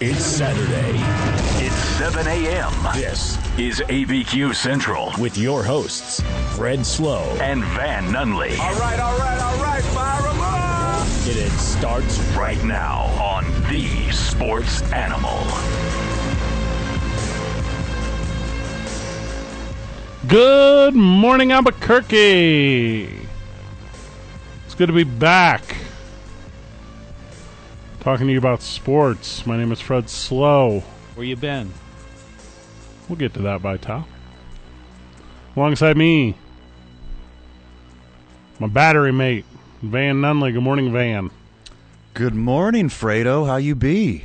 It's Saturday It's 7 a.m. This is ABQ Central with your hosts, Fred Slow. and Van Nunley. All right, all right, all right, fire 'em up! And it starts Right now on The Sports Animal. Good morning, Albuquerque. It's good to be back. Talking to you about sports. My name is Fred Slow. Where you been? We'll get to that by Tal. Alongside me, my battery mate, Van Nunley. Good morning, Van. Good morning, Fredo. How you be?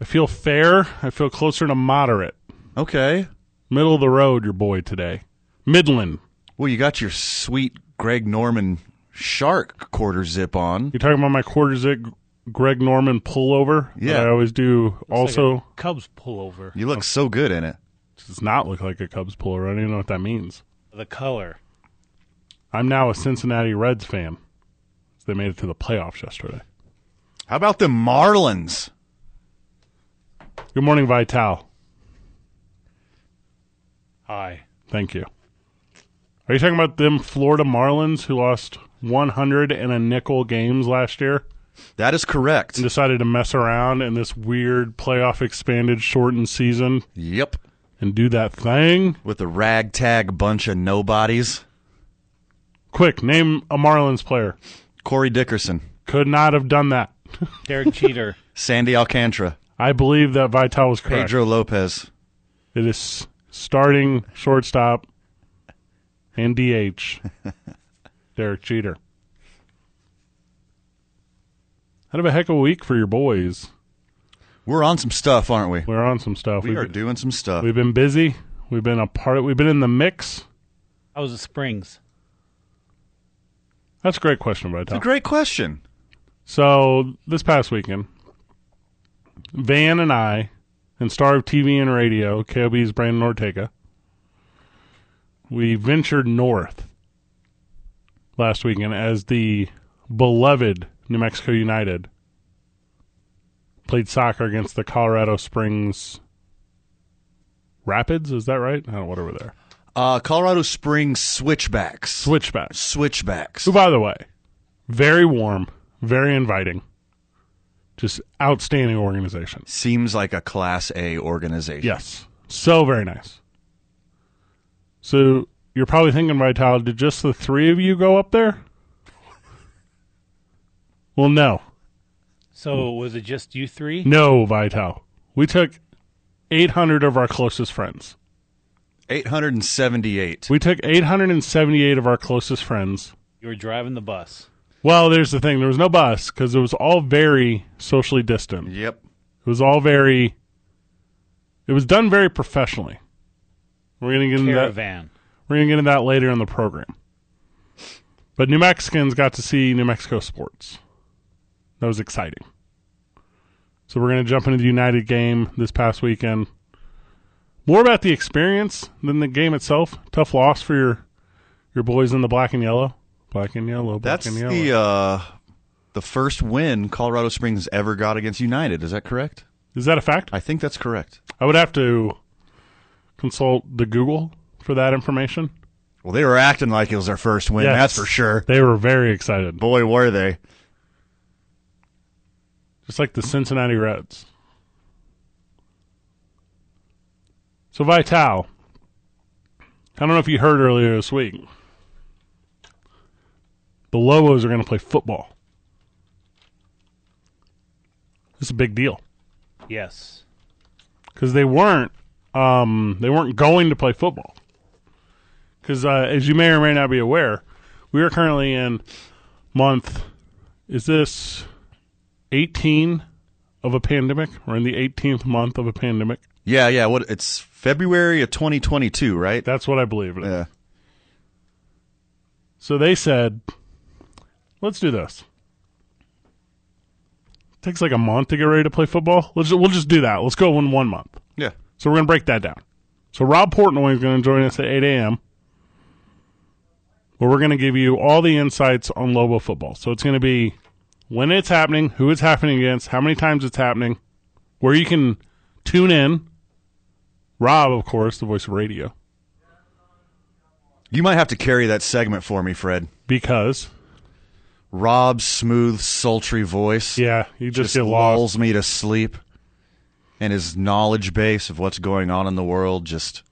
I feel fair. I feel closer to moderate. Okay. Middle of the road, your boy today. Midland. Well, you got your sweet Greg Norman shark quarter zip on. You're talking about my quarter zip Greg Norman pullover? that Yeah. I always do. also, Like a Cubs pullover. You look so good in it. does not look like a Cubs pullover. I don't even know what that means. The color. I'm now a Cincinnati Reds fan. They made it to the playoffs yesterday. How about the Marlins? Good morning, Vital. Hi. Thank you. Are you talking about them Florida Marlins who lost 100 and a nickel games last year That is correct. and decided to mess around in this weird playoff expanded shortened season Yep. and do that thing? With the ragtag bunch of nobodies. Quick, name a Marlins player. Corey Dickerson, Could not have done that. Derek Cheater. Sandy Alcantara, I believe that Vital was correct. Pedro Lopez. It is starting shortstop and DH. Derek Jeter. Had of a heck of a week for your boys. We're on some stuff, aren't we? We're on some stuff. We we've, are doing some stuff. we've been busy. We've been a part. Of, we've been in the mix. How was the Springs? That's a great question, by It's a Vital. great question. So this past weekend, Van and I, and Star of TV and Radio, KOB's Brandon Ortega, we ventured north last weekend as the beloved New Mexico United played soccer against the Colorado Springs Rapids. Is that right? I don't know what over there. Uh, Colorado Springs Switchbacks. Switchbacks. Switchbacks. Who, by the way, very warm, very inviting, just outstanding organization. Seems like a Class A organization. Yes. So very nice. So you're probably thinking, Vital, did just the three of you go up there? Well, no. So was it just you three? No, Vital. We took 800 of our closest friends. 878. We took 878 of our closest friends. You were driving the bus. Well, there's the thing. There was no bus because it was all very socially distant. Yep. It was all very. It was done very professionally. We're gonna get into that. Caravan. We're gonna get into that later in the program. But New Mexicans got to see New Mexico sports. That was exciting. So we're gonna jump into the United game this past weekend. More about the experience than the game itself. Tough loss for your your boys in the black and yellow. Black and yellow. Black That's and yellow. the uh, the first win Colorado Springs ever got against United. Is that correct? Is that a fact? I think that's correct. I would have to consult the Google for that information. Well, they were acting like it was their first win. Yes. That's for sure. They were very excited, Boy, were they! Just like the Cincinnati Reds. So Vital, I don't know if you heard earlier this week. The Lobos are going to play football. It's a big deal Yes. because they weren't um, they weren't going to play football. Because uh, as you may or may not be aware, we are currently in month. Is this eighteen of a pandemic? We're in the eighteenth month of a pandemic. Yeah, yeah. What? It's February of 2022, right? That's what I believe it is. yeah. So they said, "Let's do this." takes like a month to get ready to play football. Let's we'll just do that. Let's go in one month. Yeah. So we're gonna break that down. So Rob Portnoy is going to join us at 8 a.m. Where we're going to give you all the insights on Lobo football. So it's going to be when it's happening, who it's happening against, how many times it's happening, where you can tune in. Rob, of course, the voice of radio, You might have to carry that segment for me, Fred. because Rob's smooth, sultry voice yeah, you just, just lulls me to sleep, and his knowledge base of what's going on in the world just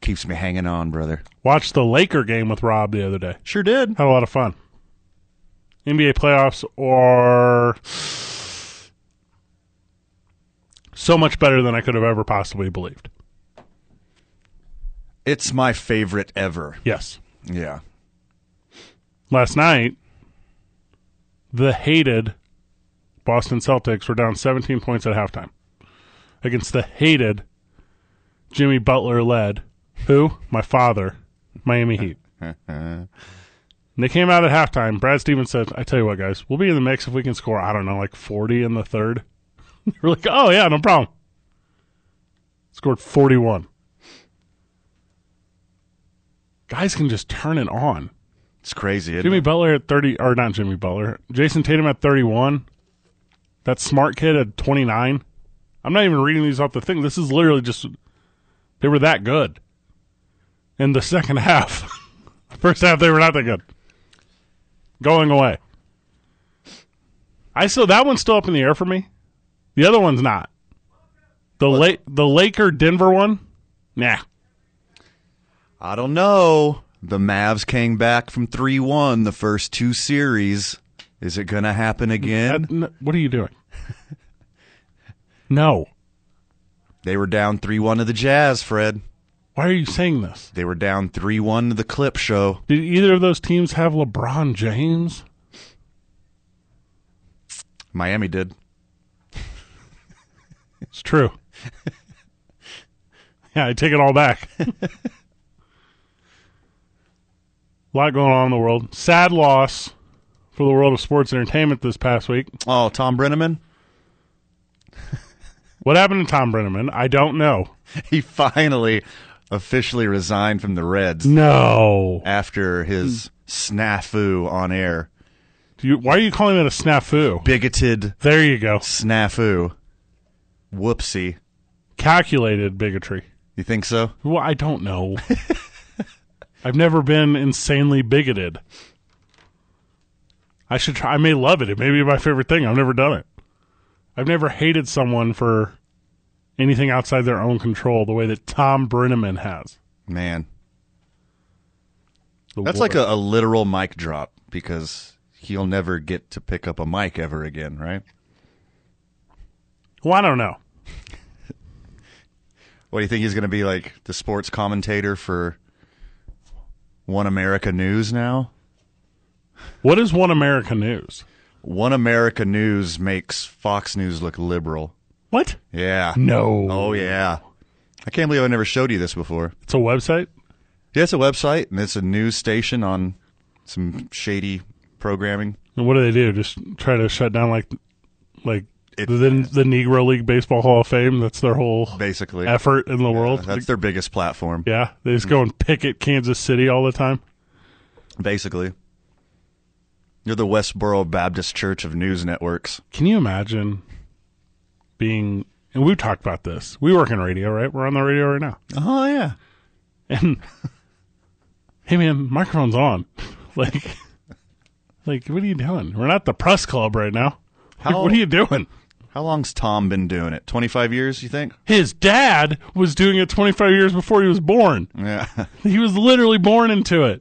keeps me hanging on, brother. Watched the Laker game with Rob the other day. Sure did. Had a lot of fun. NBA playoffs are so much better than I could have ever possibly believed. It's my favorite ever. Yes. Yeah. Last night, the hated Boston Celtics were down 17 points at halftime against the hated Jimmy Butler led, who? My father, Miami Heat. And they came out at halftime. Brad Stevens said, I tell you what, guys, we'll be in the mix if we can score, I don't know, like 40 in the third. We're like, oh, yeah, no problem. Scored 41. Guys can just turn it on. It's crazy. Jimmy it? Butler at 30, or not Jimmy Butler, Jayson Tatum at 31. That smart kid at 29. I'm not even reading these off the thing. This is literally just, they were that good. In the second half, first half, they were not that good. Going away. I still, that one's still up in the air for me. The other one's not. The late the Laker Denver one, nah. I don't know. The Mavs came back from 3 1 the first two series. Is it going to happen again? That- n- what are you doing? no. They were down 3 1 to the Jazz, Fred. Why are you saying this? They were down 3 1 to the Clip Show. Did either of those teams have LeBron James? Miami did. It's true. yeah, I take it all back. A lot going on in the world. Sad loss for the world of sports entertainment this past week. Oh, Tom Brennaman? What happened to Tom Brennaman? I don't know. He finally officially resigned from the Reds No. after his snafu on air. Do you, why are you calling it a snafu? Bigoted There you go. snafu. Whoopsie. Calculated bigotry. You think so? Well, I don't know. I've never been insanely bigoted. I should try. I may love it. It may be my favorite thing. I've never done it. I've never hated someone for anything outside their own control the way that Tom Brennaman has. Man. The That's like a, a literal mic drop because he'll never get to pick up a mic ever again, right? Well, I don't know. What do you think he's going to be like the sports commentator for One America News now? What is One America News? One America News makes Fox News look liberal. What? Yeah. No. Oh yeah. I can't believe I never showed you this before. It's a website? Yeah, it's a website and it's a news station on some shady programming. And what do they do? Just try to shut down like like It- the the Negro League Baseball Hall of Fame? That's their whole Basically, effort in the world. that's their biggest platform. Yeah, they just go and picket Kansas City all the time. Basically, you're the Westboro Baptist Church of news networks. Can you imagine being? And we've talked about this. We work in radio, right? We're on the radio right now. Oh yeah. And hey, man, microphone's on. like, like, what are you doing? We're not the press club right now. Like, How- what are you doing? How long's Tom been doing it? Twenty five years, you think? His dad was doing it 25 years before he was born. Yeah. He was literally born into it.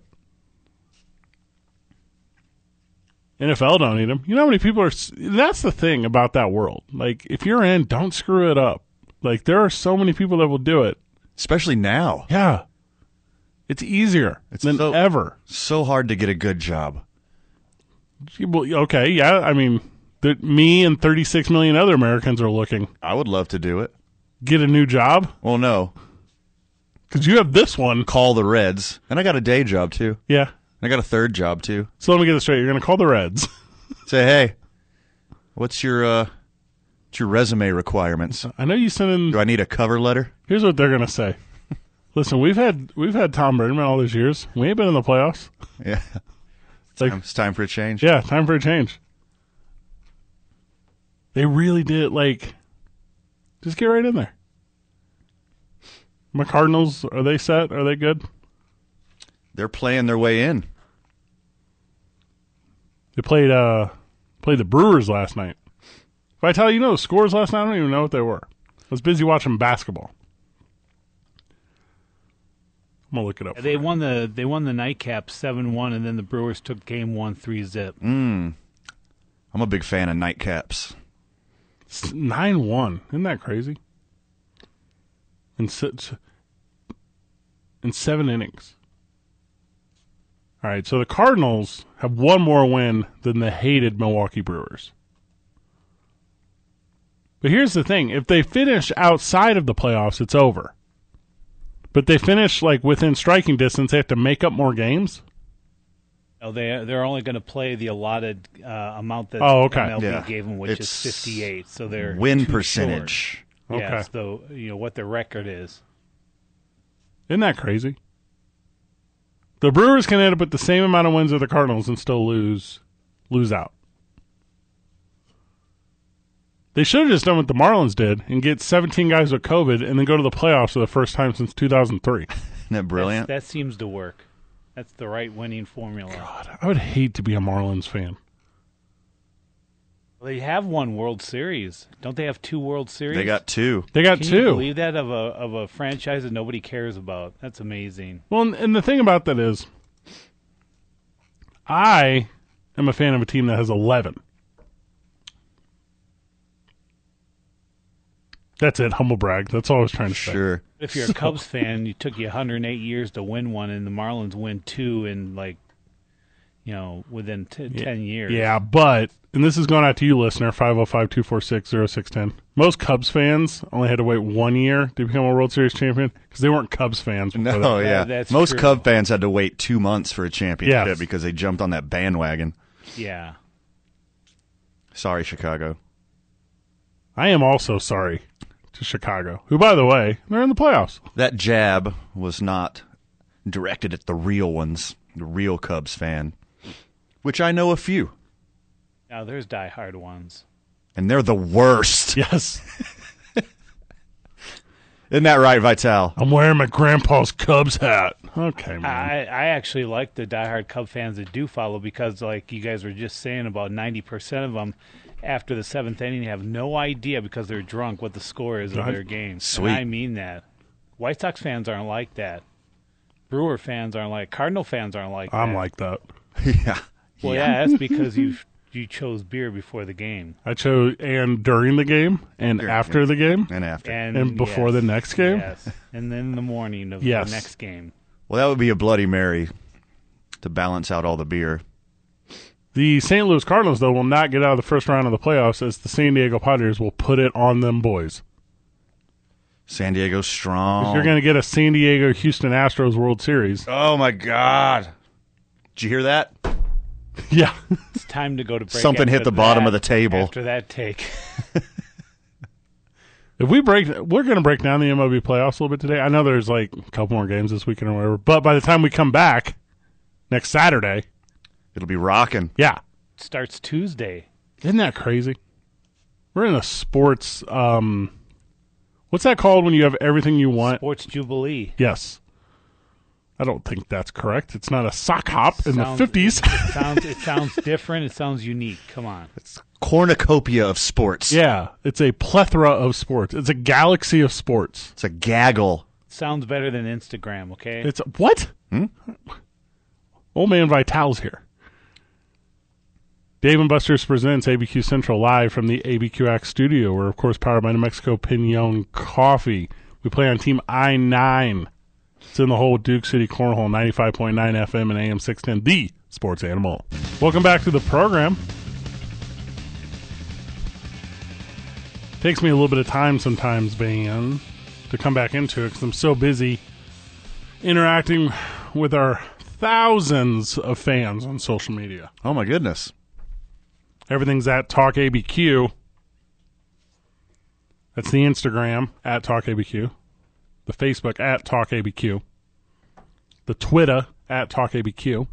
NFL don't need him. You know how many people are. That's the thing about that world. Like, if you're in, don't screw it up. Like, there are so many people that will do it. Especially now. Yeah. It's easier It's than so- ever. So hard to get a good job. Well, okay, yeah. I mean, the, me and 36 million other Americans are looking. I would love to do it. Get a new job? Well, no. Because you have this one. Call the Reds. And I got a day job too. Yeah. I got a third job too. So let me get this straight. You're going to call the Reds. Say, hey, what's your uh what's your resume requirements? I know you sent in Do I need a cover letter? Here's what they're gonna say. Listen, we've had we've had Tom Brennan all these years. We ain't been in the playoffs. Yeah. It's like, It's time for a change. yeah, time for a change. They really did. Like, just get right in there. My Cardinals, are they set? Are they good? They're playing their way in. They played uh played the Brewers last night. If I tell you, you know the scores last night, I don't even know what they were. I was busy watching basketball. I'm gonna look it up. They won the they won the nightcap seven one, and then the Brewers took game one three zip. I'm a big fan of nightcaps. Nine one. Isn't that crazy? In six, in seven innings. All right, so the Cardinals have one more win than the hated Milwaukee Brewers. But here's the thing: if they finish outside of the playoffs, it's over. But they finish like within striking distance, they have to make up more games. Oh, they they're only going to play the allotted uh, amount that Oh, okay. MLB Yeah. gave them, which It's is fifty eight. So they're Win percentage. short. Okay. Yes, though you know what their record is. Isn't that crazy? The Brewers can end up with the same amount of wins as the Cardinals and still lose lose out. They should have just done what the Marlins did and get 17 guys with COVID and then go to the playoffs for the first time since 2003. Isn't that brilliant? That seems to work. That's the right winning formula. God, I would hate to be a Marlins fan. Well, they have one World Series. Don't they have two World Series? they got two. They got Can two. you believe that of a of a franchise that nobody cares about? That's amazing. Well, and- and the thing about that is, I am a fan of a team that has 11. That's it. Humble brag. That's all I was trying to say. Sure. If you're a Cubs fan, you took you 108 years to win one, and the Marlins win two in like, you know, within t- 10 years. Yeah, but and this is going out to you, listener, 505-246-0610. Most Cubs fans only had to wait one year to become a World Series champion because they weren't Cubs fans. before No, that. yeah. that's Most true. Cub fans had to wait two months for a championship Yes. because they jumped on that bandwagon. Yeah. Sorry, Chicago. I am also sorry to Chicago, who, by the way, they're in the playoffs. That jab was not directed at the real ones, the real Cubs fan, which I know a few, Now there's diehard ones. and they're the worst. Yes, Isn't that right, Vital? I'm wearing my grandpa's Cubs hat. Okay, man. I, I actually like the diehard Cub fans that do follow because, like you guys were just saying, about 90% of them after the seventh inning have no idea because they're drunk what the score is of their game. Sweet. And I mean that. White Sox fans aren't like that. Brewer fans aren't like. Cardinal fans aren't like that. I'm that. like that. yeah. Well, yeah, that's because you you chose beer before the game I chose and during the game and During- after the game. And after. and, And before yes, the next game? Yes, and then the morning of Yes. the next game. Well, that would be a Bloody Mary to balance out all the beer. The St. Louis Cardinals, though, will not get out of the first round of the playoffs as the San Diego Padres will put it on them boys. San Diego strong. You're going to get a San Diego Houston Astros World Series. Oh my God! Did you hear that? Yeah. It's time to go to break. Something hit the bottom of the table. After that take. If we break, we're going to break down the MLB playoffs a little bit today. I know there's like a couple more games this weekend or whatever, but by the time we come back next Saturday, It'll be rocking. yeah, starts Tuesday. isn't that crazy? We're in a sports. um What's that called when you have everything you want? Sports Jubilee. Yes. I don't think that's correct. It's not a sock hop in Sounds- the fifties. It sounds it sounds different. It sounds unique. Come on. It's cornucopia of sports. yeah, it's a plethora of sports. It's a galaxy of sports. It's a gaggle. Sounds better than Instagram. Okay. It's what? Hmm? Old man Vital's here. Dave and Buster's presents ABQ Central live from the ABQX studio. We're of course powered by New Mexico Pinon Coffee. We play on Team I nine. It's in the whole Duke City Cornhole, ninety five point nine FM and AM six ten, the sports animal. Welcome back to the program. Takes me a little bit of time sometimes, Van, to come back into it because I'm so busy interacting with our thousands of fans on social media. Oh my goodness. Everything's at Talk ABQ. That's the Instagram at Talk ABQ, the Facebook at TalkABQ, the Twitter at TalkABQ.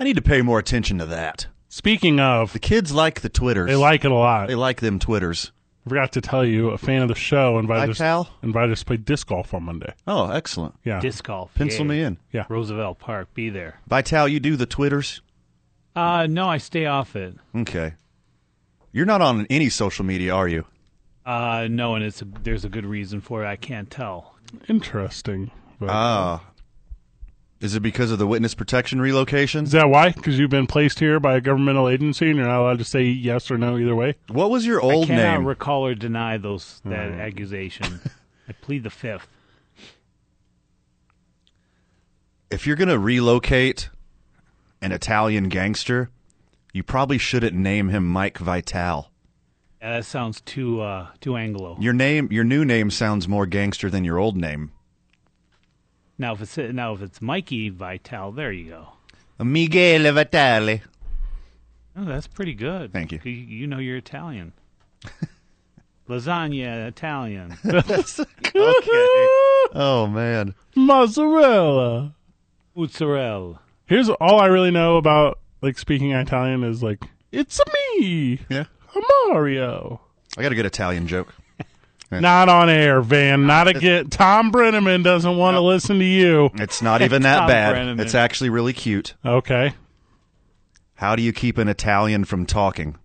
I need to pay more attention to that. Speaking of, The kids like the Twitters. they like it a lot. They like them Twitters. I forgot to tell you, a fan of the show invited us, Vital? invited us to play disc golf on Monday. Oh, excellent. Yeah. Disc golf. Pencil yay. me in. yeah. Roosevelt Park. Be there. Vital, you do the Twitters? Uh, no, I stay off it. Okay. You're not on any social media, are you? Uh, no, and it's a, there's a good reason for it. I can't tell. Interesting. But- Ah. Is it because of the witness protection relocation? Is that why? Because you've been placed here by a governmental agency and you're not allowed to say yes or no either way? What was your old I cannot name? recall or deny those that accusation. I plead the fifth. if you're going to relocate an Italian gangster, you probably shouldn't name him Mike Vital. Yeah, that sounds too uh, too Anglo. Your name, your new name sounds more gangster than your old name. Now if it's now if it's Mikey Vital, there you go. Miguel Vitale. Oh, that's pretty good. Thank you. You, you know you're Italian. Lasagna Italian. Okay. Oh man. Mozzarella. Mozzarella. Here's all I really know about like speaking Italian is like it's me, Yeah. Mario. I got a good Italian joke. Not on air, Van. Not again. Tom Brennaman doesn't want to listen to you. It's not even that Tom bad. Brennaman. It's actually really cute. Okay. How do you keep an Italian from talking?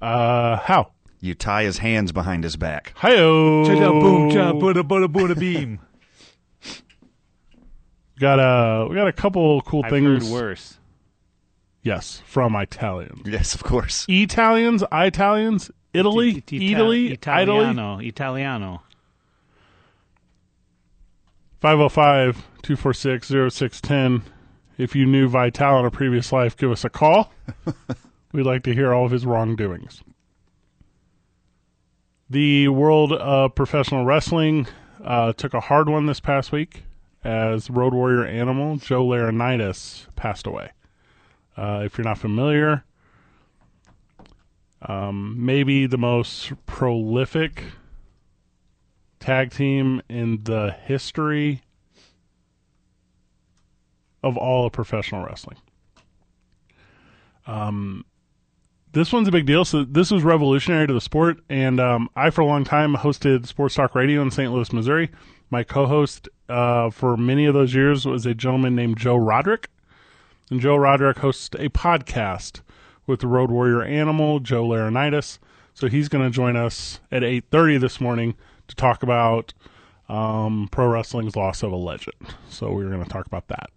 Uh, how? You tie his hands behind his back. Hi-yo. boom, cha, buda, buda, buda, beam. Got a we got a couple cool I've things. heard worse. Yes, from Italians. Yes, of course. Italians, Italians, Italy, It- it- Italy, Italy. Italiano, Italiano. 505-246-0610. If you knew Vital in a previous life, give us a call. We'd like to hear all of his wrongdoings. The world of professional wrestling uh, took a hard one this past week as Road Warrior Animal Joe Laurinaitis passed away. Uh, if you're not familiar, um, maybe the most prolific tag team in the history of all of professional wrestling. Um, this one's a big deal. So this was revolutionary to the sport, and um, I, for a long time, hosted Sports Talk Radio in St. Louis, Missouri. My co-host uh, for many of those years was a gentleman named Joe Roderick, and Joe Roderick hosts a podcast with the Road Warrior Animal, Joe Laurinaitis. So he's going to join us at 8:30 this morning to talk about um, pro wrestling's loss of a legend. So we're going to talk about that.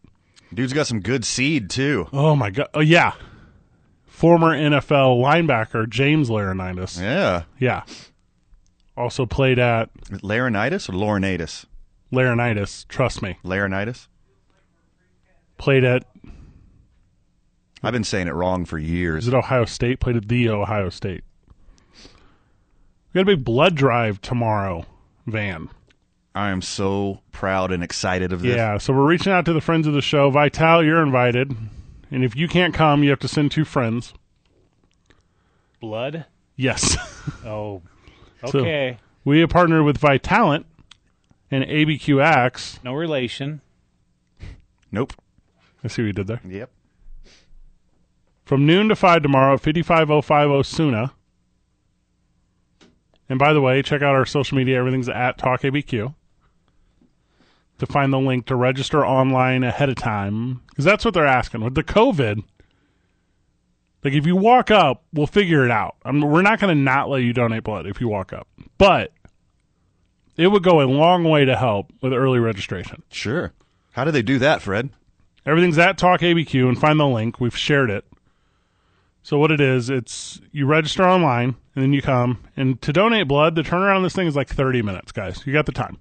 Dude's got some good seed too. Oh my god! Oh yeah, former NFL linebacker James Laurinaitis. Yeah. Yeah, also played at Laryngitis or Laurinaitis? Laurinaitis. Trust me, Laryngitis? played at I've been saying it wrong for years. is it Ohio State? Played at the Ohio State. We got a big blood drive tomorrow, Van. I am so proud and excited of this. Yeah, so we're reaching out to the friends of the show. Vital, you're invited, and if you can't come, you have to send two friends. Blood? Yes. Oh. So- Okay. we have partnered with Vitalant and ABQ Axe. no relation. Nope. I see what you did there. Yep. From noon to 5 tomorrow at 55050 Osuna. And by the way, check out our social media. Everything's at TalkABQ. To find the link to register online ahead of time. Because that's what they're asking. With the COVID, like if you walk up, we'll figure it out. I mean, we're not going to not let you donate blood if you walk up. But it would go a long way to help with early registration. Sure. How do they do that, Fred? Everything's at TalkABQ and find the link. We've shared it. So what it is, it's you register online and then you come and to donate blood, the turnaround on this thing is like 30 minutes, guys. You got the time.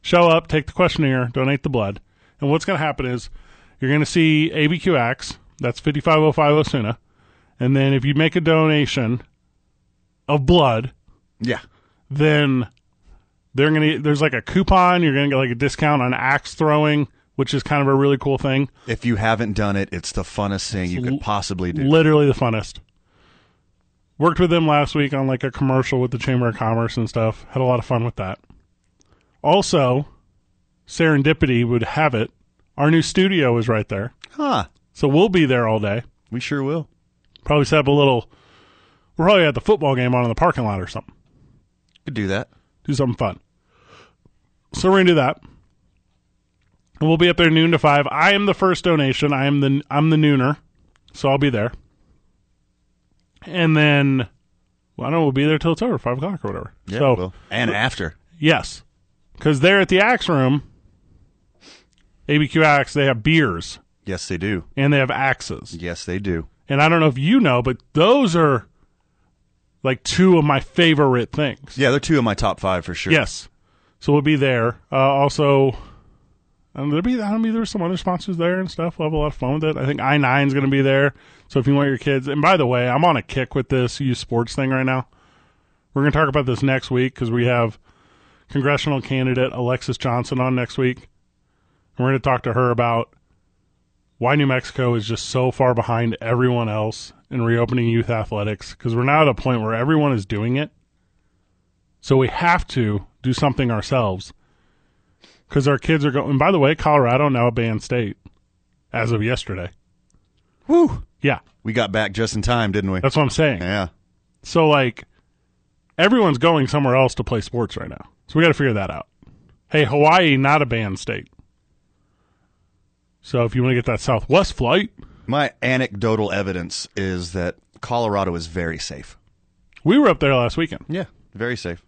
Show up, take the questionnaire, donate the blood. And what's going to happen is you're going to see ABQX, that's 5505 Osuna. And then if you make a donation of blood, Yeah. then they're gonna there's like a coupon you're gonna get like a discount on axe throwing which is kind of a really cool thing If you haven't done it, it's the funnest thing you l- could possibly do. literally the funnest worked with them last week on like a commercial with the chamber of commerce and stuff had a lot of fun with that also serendipity would have it our new studio is right there Huh. so we'll be there all day We sure will. Probably set up a little. We're probably at the football game on in the parking lot or something. Could do that. Do something fun. So we're gonna do that. We'll be up there noon to five. I am the first donation. I am the I'm the nooner, so I'll be there. And then, well, I don't know. We'll be there till it's over, five o'clock or whatever. Yeah. so well, and after. yes, because they're at the Axe Room, ABQ Axe. They have beers Yes, they do. and they have axes. Yes, they do. And I don't know if you know, but those are like two of my favorite things. Yeah, they're two of my top five for sure. Yes. So we'll be there. Uh, also, um, there'll be I know, there's some other sponsors there and stuff. We'll have a lot of fun with it. I think I 9 is going to be there. So if you want your kids, and by the way, I'm on a kick with this youth sports thing right now. We're going to talk about this next week because we have congressional candidate Alexis Johnson on next week. And we're going to talk to her about why New Mexico is just so far behind everyone else in reopening youth athletics because we're now at a point where everyone is doing it. So we have to do something ourselves because our kids are going. And by the way, Colorado now a banned state as of yesterday. Whew. Yeah, We got back just in time, didn't we? that's what I'm saying. Yeah. So like, everyone's going somewhere else to play sports right now. So we got to figure that out. Hey, Hawaii not a banned state. So if you want to get that Southwest flight, My anecdotal evidence is that Colorado is very safe. we were up there last weekend. Yeah, very safe.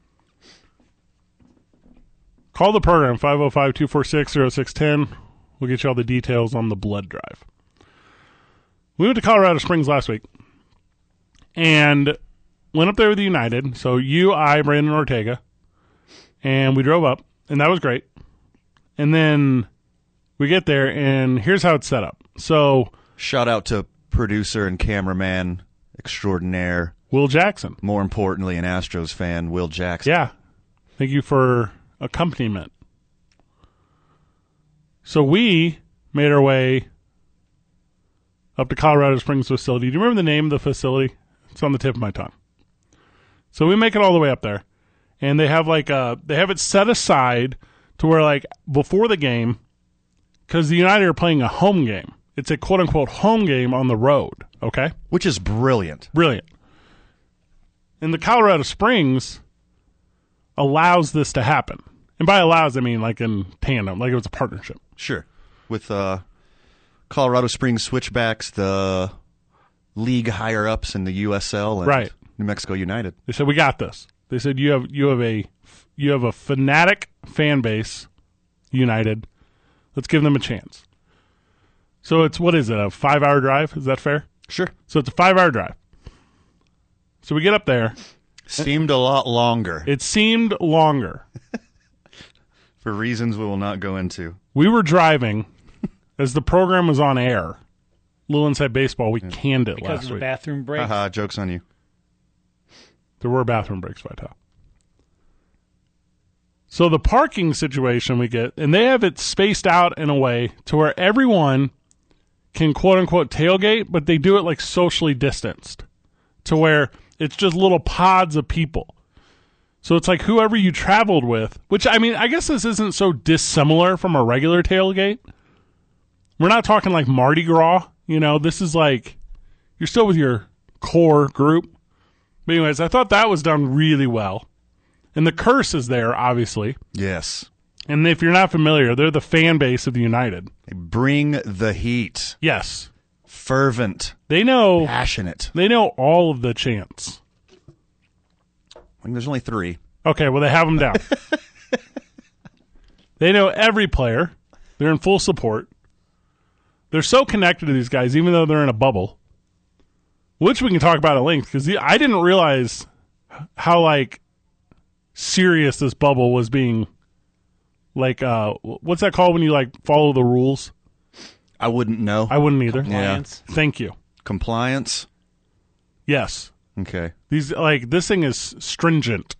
Call the program 505 246 0610. We'll get you all the details on the blood drive. We went to Colorado Springs last week and went up there with the United. So you, I, Brandon Ortega, and we drove up, and that was great. And then we get there, and here's how it's set up. So Shout out to producer and cameraman extraordinaire, Will Jackson. more importantly, an Astros fan, Will Jackson. Yeah. Thank you for accompaniment. So we made our way up to Colorado Springs facility. Do you remember the name of the facility? It's on the tip of my tongue. So we make it all the way up there, and they have like a they have it set aside to where like before the game, because the United are playing a home game. It's a quote unquote home game on the road. Okay, Which is brilliant. brilliant. In the Colorado Springs allows this to happen. And by allows, I mean like in tandem, like it was a partnership. Sure. With uh, Colorado Springs Switchbacks, the league higher ups in the USL, and Right. New Mexico United. They said we got this. They said you have you have a you have a fanatic fan base, United. Let's give them a chance. So it's what is it? A five hour drive? Is that fair? Sure. So it's a five hour drive. So we get up there. Seemed a lot longer It seemed longer. for reasons we will not go into. We were driving as the program was on air. Little Inside Baseball, we canned it because last of the week. bathroom breaks. Haha, joke's on you. There were bathroom breaks by top. So the parking situation we get, and they have it spaced out in a way to where everyone can quote unquote tailgate, but they do it like socially distanced to where it's just little pods of people. So it's like whoever you traveled with, which I mean, I guess this isn't so dissimilar from a regular tailgate. We're not talking like Mardi Gras, you know, this is like you're still with your core group. But anyways, I thought that was done really well. And the curse is there, obviously. Yes. And if you're not familiar, they're the fan base of the United. Bring the heat. Yes. Fervent. They know Passionate. they know all of the chants. I mean, there's only three. Okay, well they have them down. they know every player. They're in full support. They're so connected to these guys, even though they're in a bubble, which we can talk about at length. Because I didn't realize how like serious this bubble was being. Like, uh, what's that called when you like follow the rules? I wouldn't know. I wouldn't either. Compliance. Thank you. Compliance. Yes, Okay. these like this thing is stringent.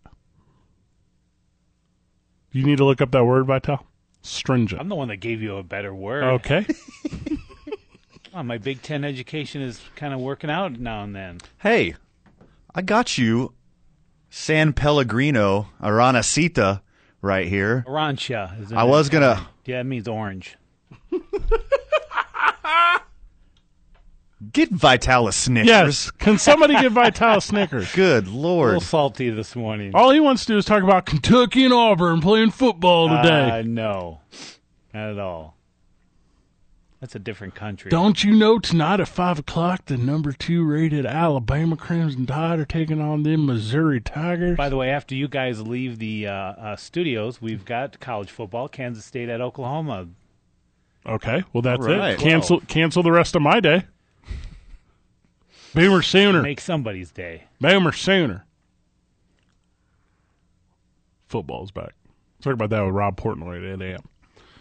You need to look up that word, Vital. Stringent. I'm the one that gave you a better word. Okay. Oh, my Big Ten education is kind of working out now and then. Hey, I got you San Pellegrino Aranciata right here. Arancia. Is I was gonna. Yeah, it means orange. Get Vital a Snickers. Yes. Can somebody get Vital Snickers? Good lord. A lord. little salty this morning. All he wants to do is talk about Kentucky and Auburn playing football today. Uh, no, not at all. That's a different country. Don't you know tonight at five o'clock the number two rated Alabama Crimson Tide are taking on them Missouri Tigers? By the way, after you guys leave the uh, uh, studios, we've got college football. Kansas State at Oklahoma. Okay, well that's All right. it. Cancel cancel the rest of my day. Boomer sooner. Make somebody's day. Boomer sooner. Football's back. Talk about that with Rob Portnoy at 8 a.m.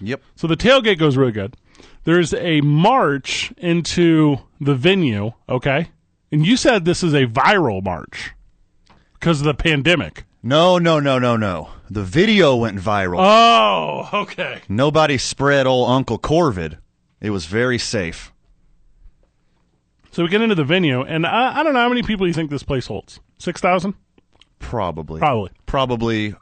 Yep. So the tailgate goes really good. There's a march into the venue, okay? And you said this is a viral march because of the pandemic. No, no, no, no, no. The video went viral. Oh, okay. Nobody spread old Uncle Corvid. It was very safe. So we get into the venue, and I, I don't know how many people you think this place holds. 6,000? Probably. Probably. Probably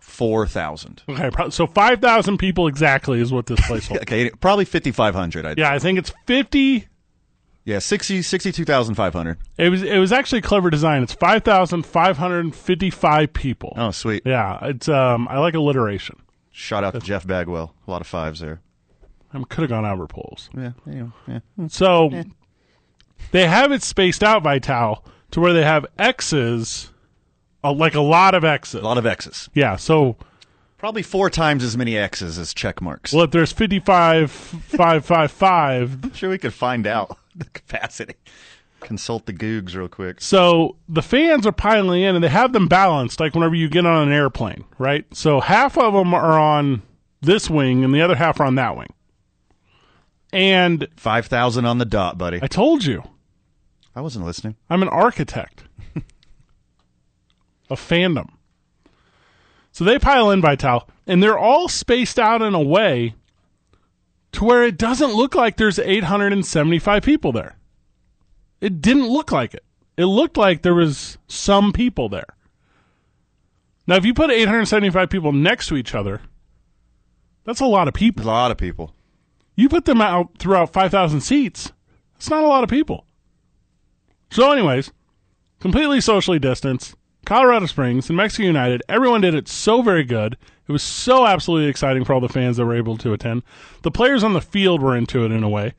4,000. Okay, pro- so 5,000 people exactly is what this place holds. Okay, probably 5,500. I'd Yeah, I think it's 50 Yeah, 60, 62,500. It was it was actually clever design. It's five thousand five hundred fifty five people. Oh, sweet. Yeah, it's um I like alliteration. Shout out to Jeff Bagwell. A lot of fives there. I could have gone Albert Pujols. Yeah, yeah, yeah. So they have it spaced out by Vital to where they have X's, uh, like a lot of X's. A lot of X's. Yeah. So Probably four times as many X's as check marks. well, if there's fifty five five five five, I'm sure we could find out the capacity. Consult the Googs real quick. So the fans are piling in, and they have them balanced, like whenever you get on an airplane, right? So half of them are on this wing, and the other half are on that wing. And 5,000 on the dot, buddy. I told you, I wasn't listening. I'm an architect of fandom. So they pile in Vital, and they're all spaced out in a way to where it doesn't look like there's 875 people there. It didn't look like it. It looked like there was some people there. Now, if you put 875 people next to each other, that's a lot of people. A lot of people. You put them out throughout 5,000 seats, that's not a lot of people. So, anyways, completely socially distanced, Colorado Springs and Mexico United, everyone did it so very good. It was so absolutely exciting for all the fans that were able to attend. The players on the field were into it in a way.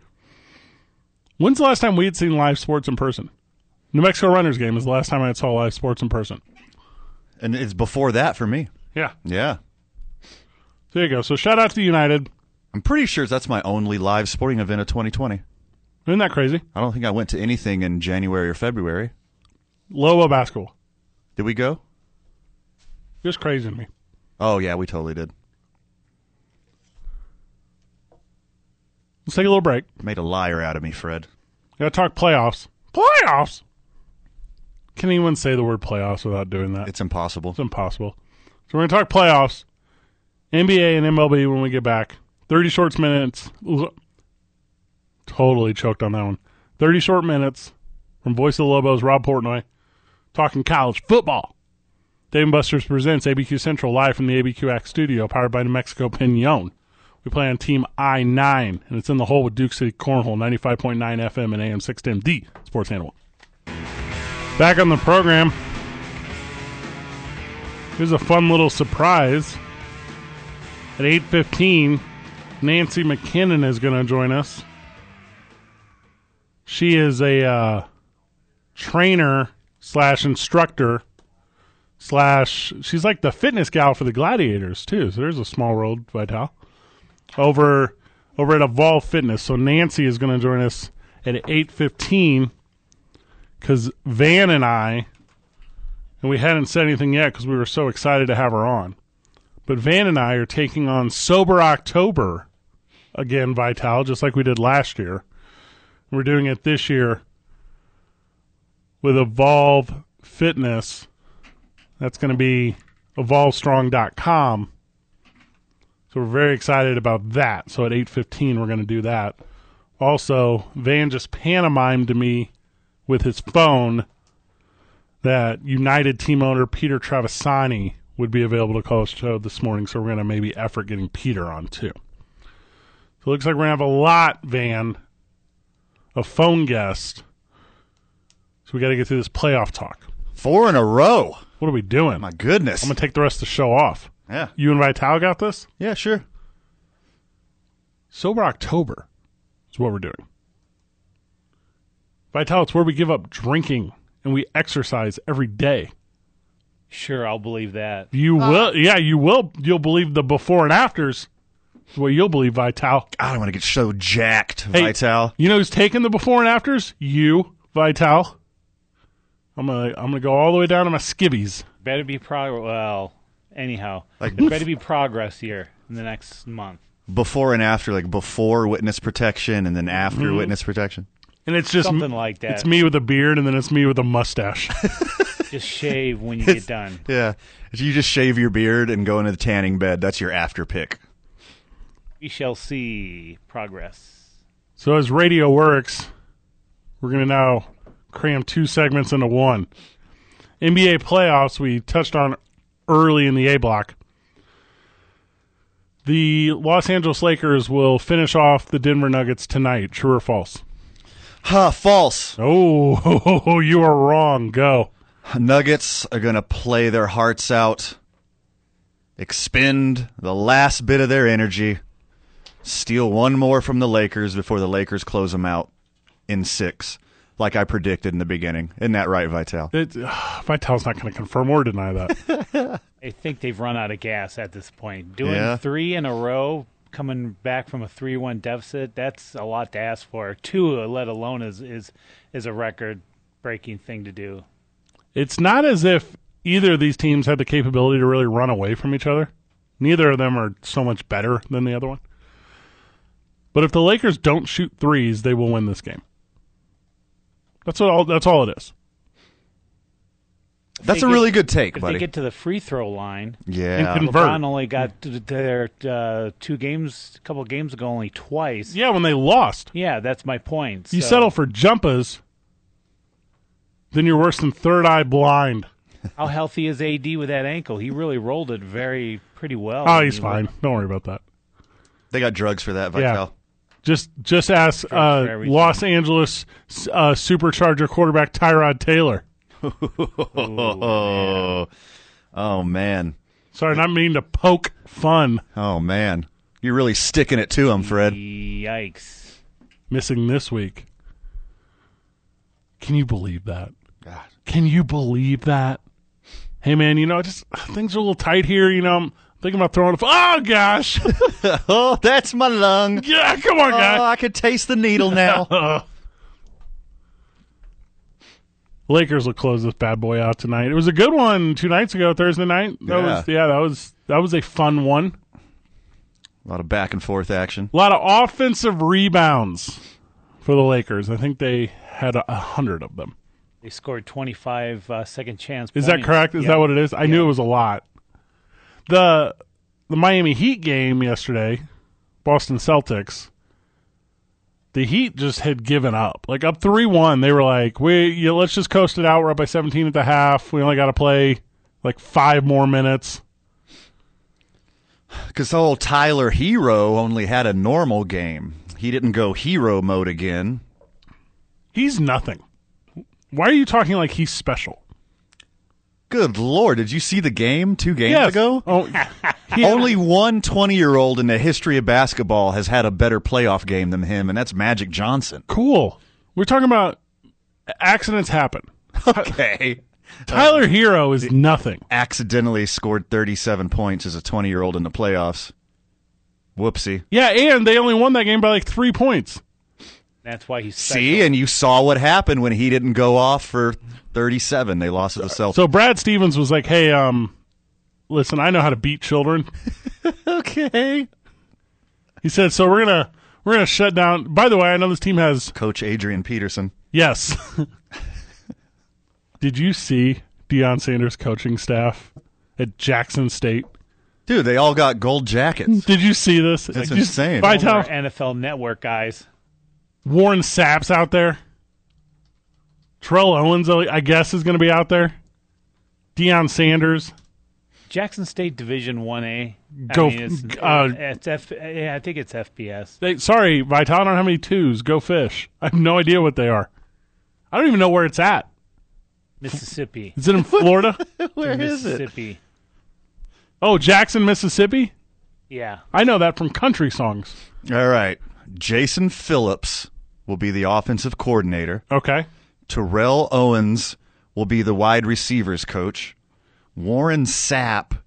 When's the last time we had seen live sports in person? New Mexico Runners game is the last time I saw live sports in person. And it's before that for me. Yeah. Yeah. There you go. So shout out to the United. I'm pretty sure that's my only live sporting event of 2020. Isn't that crazy? I don't think I went to anything in January or February. Lobo basketball. Did we go? Just crazy to me. Oh, yeah, we totally did. Let's take a little break. Made a liar out of me, Fred. Gotta talk playoffs. Playoffs! Can anyone say the word playoffs without doing that? It's impossible. It's impossible. So we're going to talk playoffs, NBA and MLB when we get back. 30 short minutes. Totally choked on that one. 30 short minutes from Voice of the Lobos, Rob Portnoy, talking college football. Dave Buster's presents ABQ Central live from the ABQX studio, powered by New Mexico Pinon. We play on Team I 9, and it's in the hole with Duke City Cornhole, 95.9 FM and AM 610, the sports animal. Back on the program. Here's a fun little surprise. At 8:15, Nancy McKinnon is going to join us. She is a uh, trainer slash instructor slash. She's like the fitness gal for the Gladiators too. So there's a small world, Vital. Over over at Evolve Fitness. So Nancy is going to join us at 8:15 because Van and I, and we hadn't said anything yet because we were so excited to have her on. But Van and I are taking on Sober October again, Vital, just like we did last year. We're doing it this year with Evolve Fitness. That's going to be evolvestrong.com. So we're very excited about that. So at 8:15 we're going to do that. Also, Van just pantomimed to me with his phone that United team owner Peter Trevisani would be available to call us show this morning, so we're going to maybe effort getting Peter on too. So it looks like we're going to have a lot, Van, a phone guest. So we got to get through this playoff talk. Four in a row. What are we doing? My goodness. I'm gonna take the rest of the show off. yeah. You and Vital got this. Yeah, sure. Sober October is what we're doing. Vital, it's where we give up drinking and we exercise every day. Sure, I'll believe that. You uh, will, yeah, you will. You'll believe the before and afters. Is what you'll believe, Vital. God, I want to get so jacked, Hey, Vital. You know who's taking the before and afters? You, Vital. I'm gonna, I'm gonna go all the way down to my skivvies. Better be prog. Well, anyhow, Like- there better be progress here in the next month. Before and after, like before witness protection and then after Mm-hmm. witness protection. And it's just Something like that. It's me with a beard, and then it's me with a mustache. Just shave when you get done. Yeah. If you just shave your beard and go into the tanning bed, that's your after pick. We shall see progress. so as radio works, we're gonna now cram two segments into one. NBA playoffs we touched on early in the A block. The Los Angeles Lakers will finish off the Denver Nuggets tonight. True or false? Ha, false. Oh, you are wrong. Go. Nuggets are going to play their hearts out, expend the last bit of their energy, steal one more from the Lakers before the Lakers close them out in six, like I predicted in the beginning. Isn't that right, Vital? It, Vital's not going to confirm or deny that. I think they've run out of gas at this point. Doing Yeah. three in a row, coming back from a three-one deficit, that's a lot to ask for. Two, let alone, is is is a record-breaking thing to do. it's not as if either of these teams had the capability to really run away from each other. Neither of them are so much better than the other one. But if the Lakers don't shoot threes, they will win this game. That's all. That's all it is. That's they a get- really good take, If buddy. they get to the free throw line, yeah. And convert. LeBron only got to their uh, two games, a couple games ago, only twice. Yeah, when they lost, Yeah, that's my point. you So- settle for jumpers, Then you're worse than third eye blind. How healthy is AD with that ankle? He really rolled it very pretty well. Oh, he's fine. went- Don't worry about that. they got drugs for that, Yeah. Vital. Just just ask uh, everything. Los Angeles uh, Supercharger quarterback Tyrod Taylor. Oh, oh man. Sorry, not meaning to poke fun. Oh man. You're really sticking it to him, Fred. Yikes! Missing this week. Can you believe that? God. Can you believe that? Hey man, you know, just things are a little tight here. You know, I'm thinking about throwing. A, oh gosh, Oh, that's my lung. yeah, come on, Oh, guy. I could taste the needle now. Lakers will close this bad boy out tonight. It was a good one two nights ago, Thursday night. That Yeah. was yeah, that was that was a fun one. a lot of back and forth action. A lot of offensive rebounds for the Lakers. I think they had a, a hundred of them. They scored 25 uh, second chance. Is that correct? Is Yeah. that what it is? I knew it was a lot. The the Miami Heat game yesterday, Boston Celtics. The Heat just had given up. Like up three one, they were like, "We, yeah, let's just coast it out. We're up by seventeen at the half. We only got to play like five more minutes." Because old Tyler Herro only had a normal game. He didn't go hero mode again. He's nothing. Why are you talking like he's special? Good lord, did you see the game two games Yes. ago? Oh, Only one 20 year old in the history of basketball has had a better playoff game than him, and that's Magic Johnson. cool. We're talking about accidents happen. Okay. Tyler Herro is nothing. Accidentally scored 37 points as a 20 year old in the playoffs. Whoopsie. Yeah, and they only won that game by like three points. That's why he's special. See, and you saw what happened when he didn't go off for 37. They lost to the Celtics. So Brad Stevens was like, "Hey, um, listen, I know how to beat children." okay. He said, "So we're gonna we're gonna shut down." By the way, I know this team has Coach Adrian Peterson. yes. Did you see Deion Sanders' coaching staff at Jackson State? Dude, they all got gold jackets. Did you see this? That's Like, just- insane. Vital, Our NFL Network guys. Warren Sapp's out there. Terrell Owens, I guess, is going to be out there. Deion Sanders. Jackson State Division One A. Go- mean, it's, uh, it's F, yeah, I think it's FBS. They, sorry, Vital, I don't have any twos. Go fish. I have no idea what they are. I don't even know where it's at. Mississippi. Is it in Florida? Where is it? Mississippi. oh, Jackson, Mississippi? Yeah. I know that from country songs. All right. Jason Phillips will be the offensive coordinator. Okay. Terrell Owens will be the wide receivers coach. Warren Sapp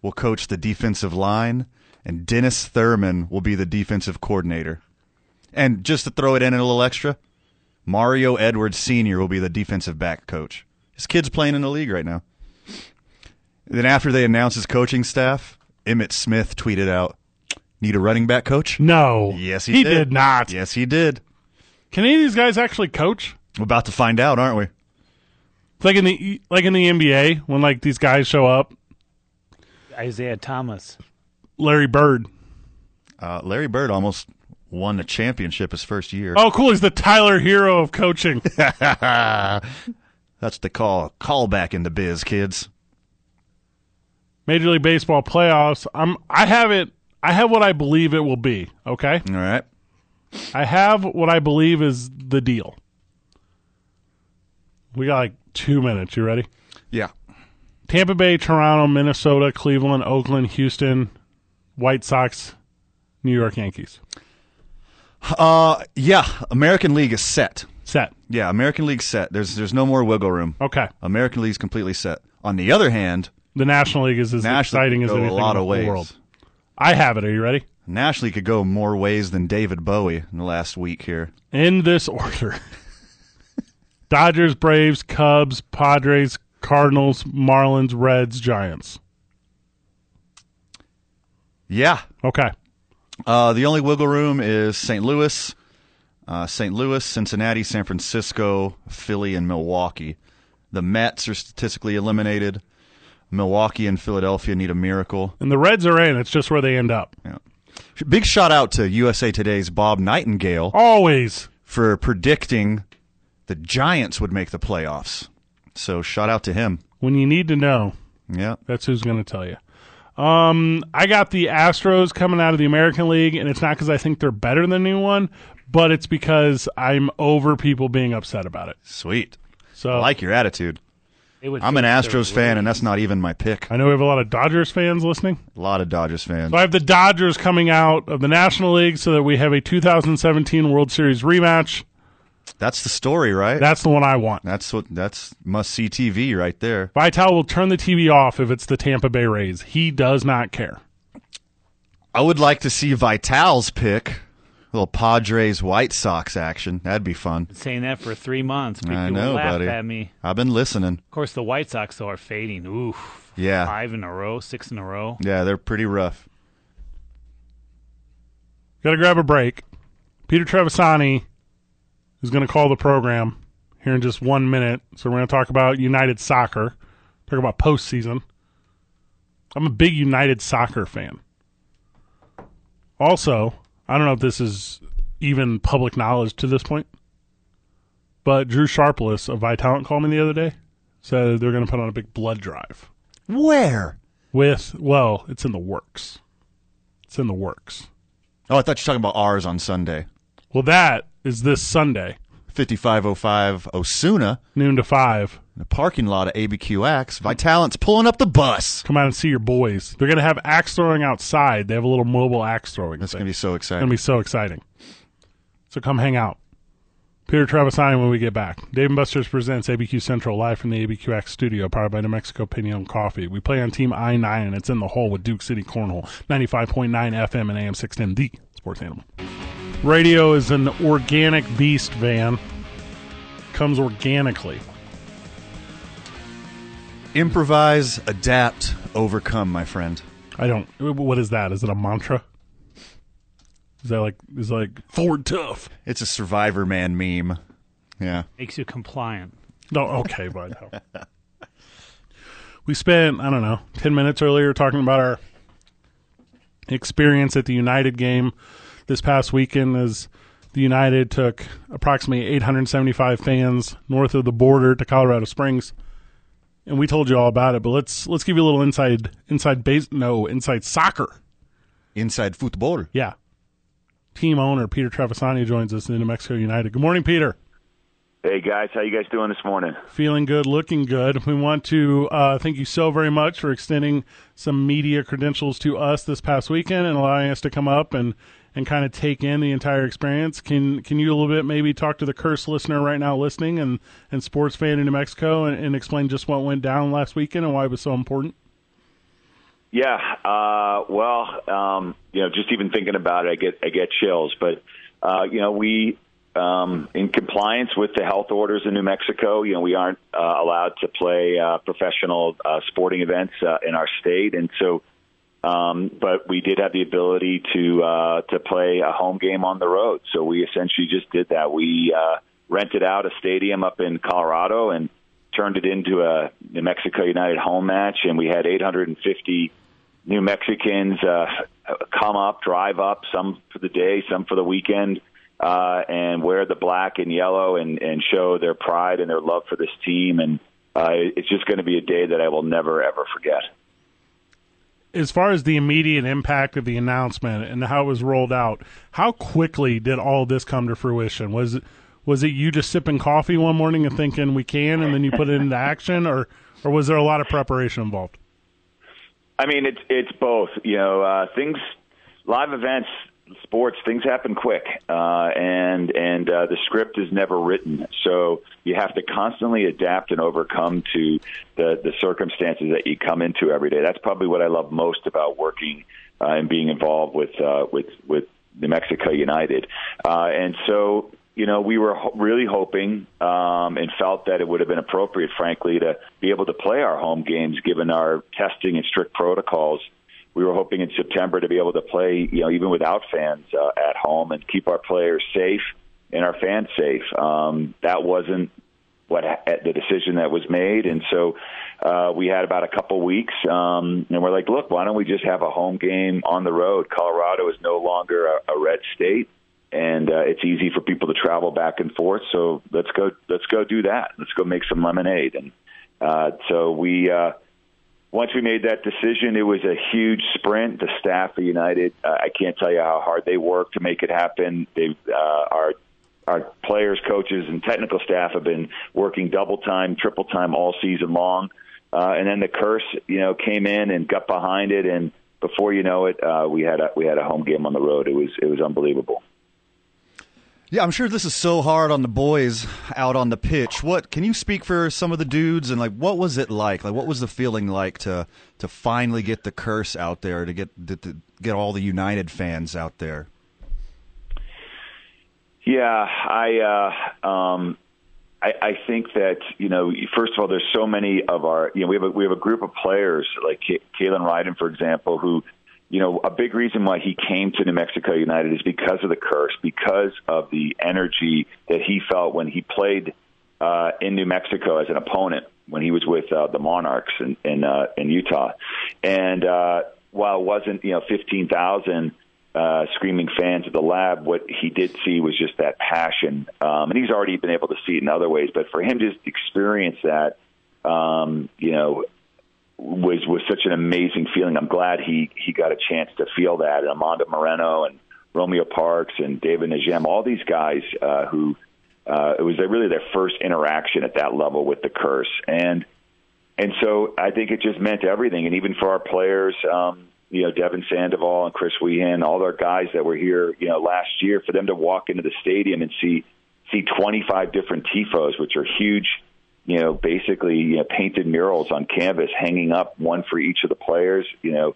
will coach the defensive line, and Dennis Thurman will be the defensive coordinator. And just to throw it in a little extra, Mario Edwards Sr. will be the defensive back coach. His kid's playing in the league right now. Then after they announced his coaching staff, Emmitt Smith tweeted out, "Need a running back coach?" No. Yes, he, he did. did not. Yes, he did. Can any of these guys actually coach? We're about to find out, aren't we? Like in the like in the NBA when like these guys show up. Isiah Thomas. Larry Bird. Uh, Larry Bird almost won the championship his first year. Oh, cool. He's the Tyler Herro of coaching. That's the call. Call back in the biz, kids. Major League Baseball playoffs. I'm. I have it. I have what I believe it will be. Okay. All right. I have what I believe is the deal. We got like two minutes. You ready? Yeah. Tampa Bay, Toronto, Minnesota, Cleveland, Oakland, Houston, White Sox, New York Yankees. Uh, yeah. American League is set. Set. Yeah, American League set. There's there's no more wiggle room. Okay. American League's completely set. On the other hand, The National League is as National exciting as anything a lot in of the ways. world. I have it. Are you ready? League could go more ways than David Bowie in the last week here. In this order Dodgers, Braves, Cubs, Padres, Cardinals, Marlins, Reds, Giants. Yeah. Okay. Uh, the only wiggle room is St. Louis, uh, St. Louis, Cincinnati, San Francisco, Philly, and Milwaukee. The Mets are statistically eliminated. Milwaukee and Philadelphia need a miracle. And the Reds are in. It's just where they end up. Yeah. Big shout out to USA Today's Bob Nightingale Always. for predicting the Giants would make the playoffs. So shout out to him. When you need to know, Yeah. that's who's going to tell you. Um, I got the Astros coming out of the American League, and it's not because I think they're better than anyone, but it's because I'm over people being upset about it. Sweet. So I like your attitude. It would I'm an Astros fan, and that's not even my pick. I know we have a lot of Dodgers fans listening. A lot of Dodgers fans. So I have the Dodgers coming out of the National League so that we have a 2017 World Series rematch. That's the story, right? That's the one I want. That's what that's must see TV right there. Vital will turn the TV off if it's the Tampa Bay Rays. He does not care. I would like to see Vital's pick. A little Padres White Sox action. That'd be fun. saying that for three months. People I know, laugh buddy. at me. I've been listening. Of course, the White Sox though are fading. Oof. Yeah. Five in a row, six in a row. Yeah, they're pretty rough. Got to grab a break. Peter Trevisani is going to call the program here in just one minute. So we're going to talk about United Soccer, talk about postseason. I'm a big United Soccer fan. Also, I don't know if this is even public knowledge to this point, but Drew Sharpless of Vitalant called me the other day. Said they're going to put on a big blood drive Where? with, well, it's in the works. It's in the works. Oh, I thought you were talking about ours on Sunday. Well, that is this Sunday, 5505 Osuna, noon to 5. In the parking lot of ABQX. Vitalant's pulling up the bus. Come out and see your boys. They're going to have axe throwing outside. They have a little mobile axe throwing. That's going to be so exciting. It's going to be so exciting. So come hang out. Peter Travis Trevisani when we get back. Dave and Buster's presents ABQ Central live from the ABQX studio, powered by New Mexico Pinion Coffee. We play on Team I 9, and it's in the hole with Duke City Cornhole. 95.9 FM and AM 610, the sports animal. Radio is an organic beast, Van. Comes organically. Improvise, adapt, overcome, my friend. I don't. What is that? Is it a mantra? Is that like is that like forward tough? It's a Survivor Man meme. Yeah. Makes you compliant. No, okay, but we spent I don't know ten minutes earlier talking about our experience at the United game this past weekend. As the United took approximately 875 fans north of the border to Colorado Springs and we told you all about it. But let's let's give you a little inside inside base no inside soccer. Inside football. Yeah, team owner Peter Trevisani joins us in New Mexico United. Good morning, Peter. Hey guys, how you guys doing this morning? Feeling good, looking good. We want to uh, thank you so very much for extending some media credentials to us this past weekend and allowing us to come up and, and kind of take in the entire experience. Can can you a little bit maybe talk to the curse listener right now listening and, and sports fan in New Mexico and, and explain just what went down last weekend and why it was so important? Yeah, uh, well, um, you know, just even thinking about it, I get I get chills. But uh, you know, we um, in compliance with the health orders in New Mexico. You know, we aren't uh, allowed to play uh, professional uh, sporting events uh, in our state, and so. Um, but we did have the ability to uh, to play a home game on the road, so we essentially just did that. We uh, rented out a stadium up in Colorado and turned it into a New Mexico United home match, and we had 850 New Mexicans uh, come up, drive up, some for the day, some for the weekend uh, and wear the black and yellow and, and show their pride and their love for this team. And uh, it's just going to be a day that I will never, ever forget. As far as the immediate impact of the announcement and how it was rolled out, how quickly did all this come to fruition? Was it was it you just sipping coffee one morning and thinking we can, and then you put it into action, or or was there a lot of preparation involved? I mean, it's it's both. You know, uh, things, live events sports things happen quick uh, and and uh, the script is never written. So you have to constantly adapt and overcome to the the circumstances that you come into every day. That's probably what I love most about working uh, and being involved with uh, with with New Mexico United. Uh, and so you know we were ho- really hoping um, and felt that it would have been appropriate frankly to be able to play our home games given our testing and strict protocols we were hoping in September to be able to play, you know, even without fans uh, at home and keep our players safe and our fans safe. Um, that wasn't what the decision that was made, and so uh, we had about a couple weeks, um, and we're like, look, why don't we just have a home game on the road? Colorado is no longer a, a red state, and uh, it's easy for people to travel back and forth. So let's go, let's go do that. Let's go make some lemonade, and uh, so we. Uh, once we made that decision, it was a huge sprint. The staff of United, uh, I can't tell you how hard they worked to make it happen. They, uh, our our players, coaches, and technical staff have been working double time, triple time all season long. Uh, and then the curse, you know, came in and got behind it, and before you know it, uh, we had a we had a home game on the road. It was it was unbelievable. Yeah, I'm sure this is so hard on the boys out on the pitch. What can you speak for some of the dudes and like what was it like? Like what was the feeling like to to finally get the curse out there to get to, to get all the United fans out there? Yeah, I uh um I, I think that you know, first of all, there's so many of our, you know, we have a, we have a group of players like Kalen Ryden, for example, who you know, a big reason why he came to New Mexico United is because of the curse, because of the energy that he felt when he played uh, in New Mexico as an opponent when he was with uh, the Monarchs in in, uh, in Utah. And uh, while it wasn't you know fifteen thousand uh, screaming fans at the lab, what he did see was just that passion, um, and he's already been able to see it in other ways. But for him to experience that, um, you know, was was such an amazing feeling. I'm glad he he got a chance to feel that. And Amando Moreno and Romeo Parkes and David Najem, all these guys uh, who uh, it was really their first interaction at that level with the curse, and and so I think it just meant everything. And even for our players, um, you know, Devin Sandoval and Chris Wehan, all our guys that were here, you know, last year, for them to walk into the stadium and see see 25 different tifos, which are huge you know, basically you know, painted murals on canvas, hanging up one for each of the players. You know,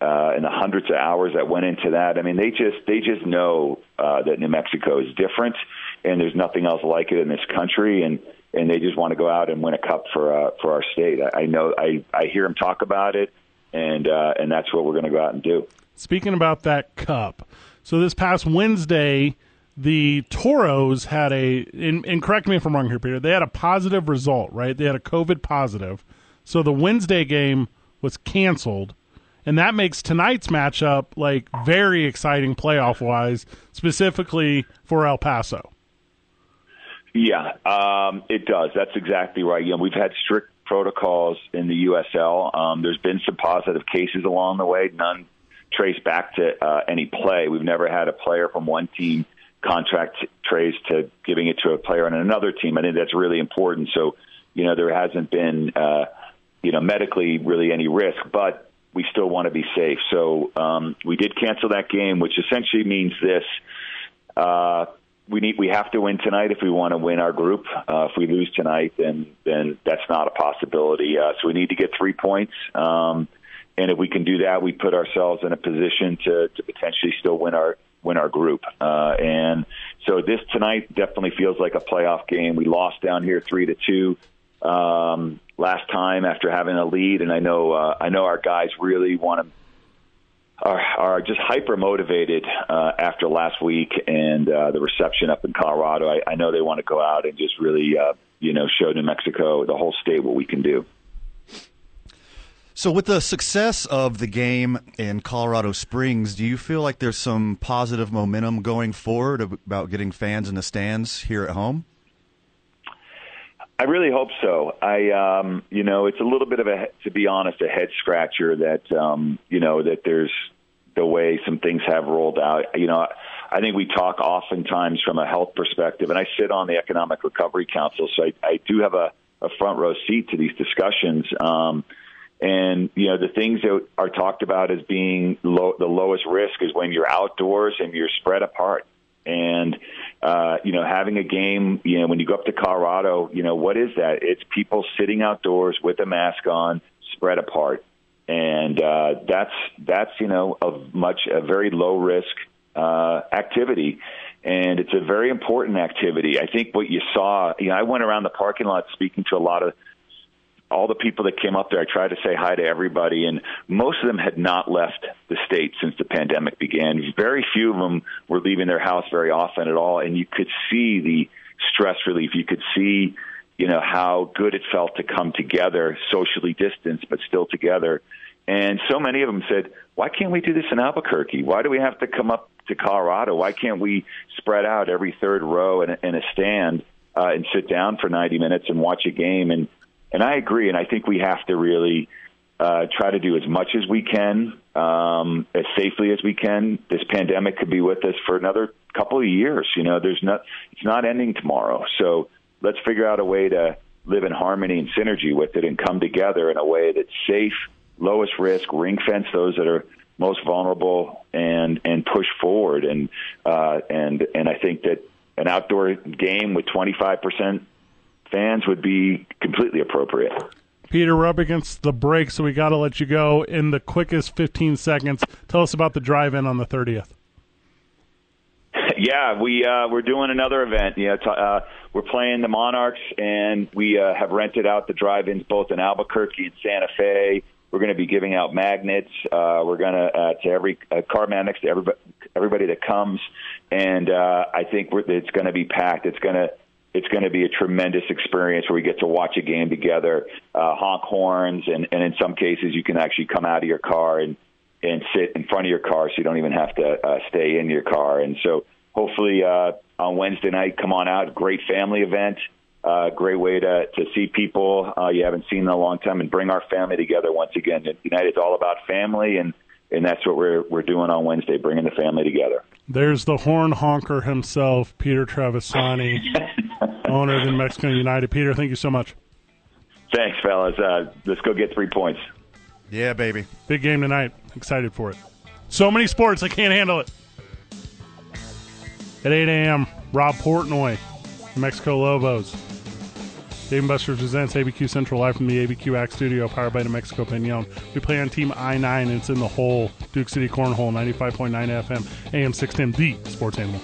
uh, and the hundreds of hours that went into that. I mean, they just they just know uh, that New Mexico is different, and there's nothing else like it in this country, and and they just want to go out and win a cup for uh, for our state. I, I know I I hear them talk about it, and uh, and that's what we're going to go out and do. Speaking about that cup, so this past Wednesday the Toros had a, and, and, correct me if I'm wrong here, Peter, they had a positive result, right? They had a COVID positive. So the Wednesday game was canceled. And that makes tonight's matchup like very exciting playoff wise, specifically for El Paso. Yeah, um, it does. That's exactly right. You know, we've had strict protocols in the USL. Um, there's been some positive cases along the way, none traced back to uh, any play. We've never had a player from one team contract traced to giving it to a player on another team. I think that's really important. So, you know, there hasn't been, uh, you know, medically really any risk, but we still want to be safe. So um, we did cancel that game, which essentially means this. Uh, we need we have to win tonight if we want to win our group. Uh, if we lose tonight, then then that's not a possibility. Uh, so we need to get three points. Um, and if we can do that, we put ourselves in a position to, to potentially still win our win our group. Uh, and so this tonight definitely feels like a playoff game. We lost down here three to two um, last time after having a lead, and I know uh, I know our guys really want to. Are, are just hyper motivated uh, after last week and uh, the reception up in Colorado. I, I know they want to go out and just really, uh, you know, show New Mexico, the whole state, what we can do. So, with the success of the game in Colorado Springs, do you feel like there's some positive momentum going forward about getting fans in the stands here at home? I really hope so. I, um, you know, it's a little bit of a, to be honest, a head scratcher that, um, you know, that there's the way some things have rolled out. You know, I think we talk oftentimes from a health perspective, and I sit on the Economic Recovery Council, so I, I do have a, a front row seat to these discussions. Um, and you know the things that are talked about as being low, the lowest risk is when you're outdoors and you're spread apart. And uh, you know, having a game, you know, when you go up to Colorado, you know, what is that? It's people sitting outdoors with a mask on, spread apart, and uh, that's that's you know a much a very low risk uh, activity and it's a very important activity. I think what you saw, you know, I went around the parking lot speaking to a lot of all the people that came up there, I tried to say hi to everybody, and most of them had not left the state since the pandemic began. Very few of them were leaving their house very often at all, and you could see the stress relief. You could see, you know, how good it felt to come together, socially distanced but still together. And so many of them said, "Why can't we do this in Albuquerque? Why do we have to come up to Colorado? Why can't we spread out every third row in a, in a stand?" Uh, and sit down for 90 minutes and watch a game and and I agree, and I think we have to really uh, try to do as much as we can, um, as safely as we can. This pandemic could be with us for another couple of years. You know, there's not, it's not ending tomorrow. So let's figure out a way to live in harmony and synergy with it, and come together in a way that's safe, lowest risk, ring fence those that are most vulnerable, and and push forward. And uh, and and I think that an outdoor game with 25 percent fans would be completely appropriate. Peter, we're up against the break, so we got to let you go in the quickest 15 seconds. Tell us about the drive-in on the 30th. Yeah, we uh, we're doing another event. Yeah, t- uh, we're playing the Monarchs, and we uh, have rented out the drive-ins both in Albuquerque and Santa Fe. We're going to be giving out magnets. Uh, we're going to uh, to every uh, car magnets to everybody everybody that comes, and uh, I think we're, it's going to be packed. It's going to it's going to be a tremendous experience where we get to watch a game together, uh, honk horns, and, and in some cases you can actually come out of your car and and sit in front of your car, so you don't even have to uh, stay in your car. And so hopefully uh, on Wednesday night, come on out. Great family event. Uh, great way to to see people uh, you haven't seen in a long time and bring our family together once again. United's all about family and and that's what we're we're doing on Wednesday, bringing the family together. There's the horn honker himself, Peter Trevisani, owner of the Mexican United. Peter, thank you so much. Thanks, fellas. Uh, let's go get three points. Yeah, baby. Big game tonight. Excited for it. So many sports, I can't handle it. At 8 a.m., Rob Portnoy, Mexico Lobos. Dave Buster's presents ABQ Central live from the ABQX Studio, powered by New Mexico Pinon. We play on Team I 9, and it's in the hole. Duke City Cornhole, 95.9 FM, AM 610, the sports animal.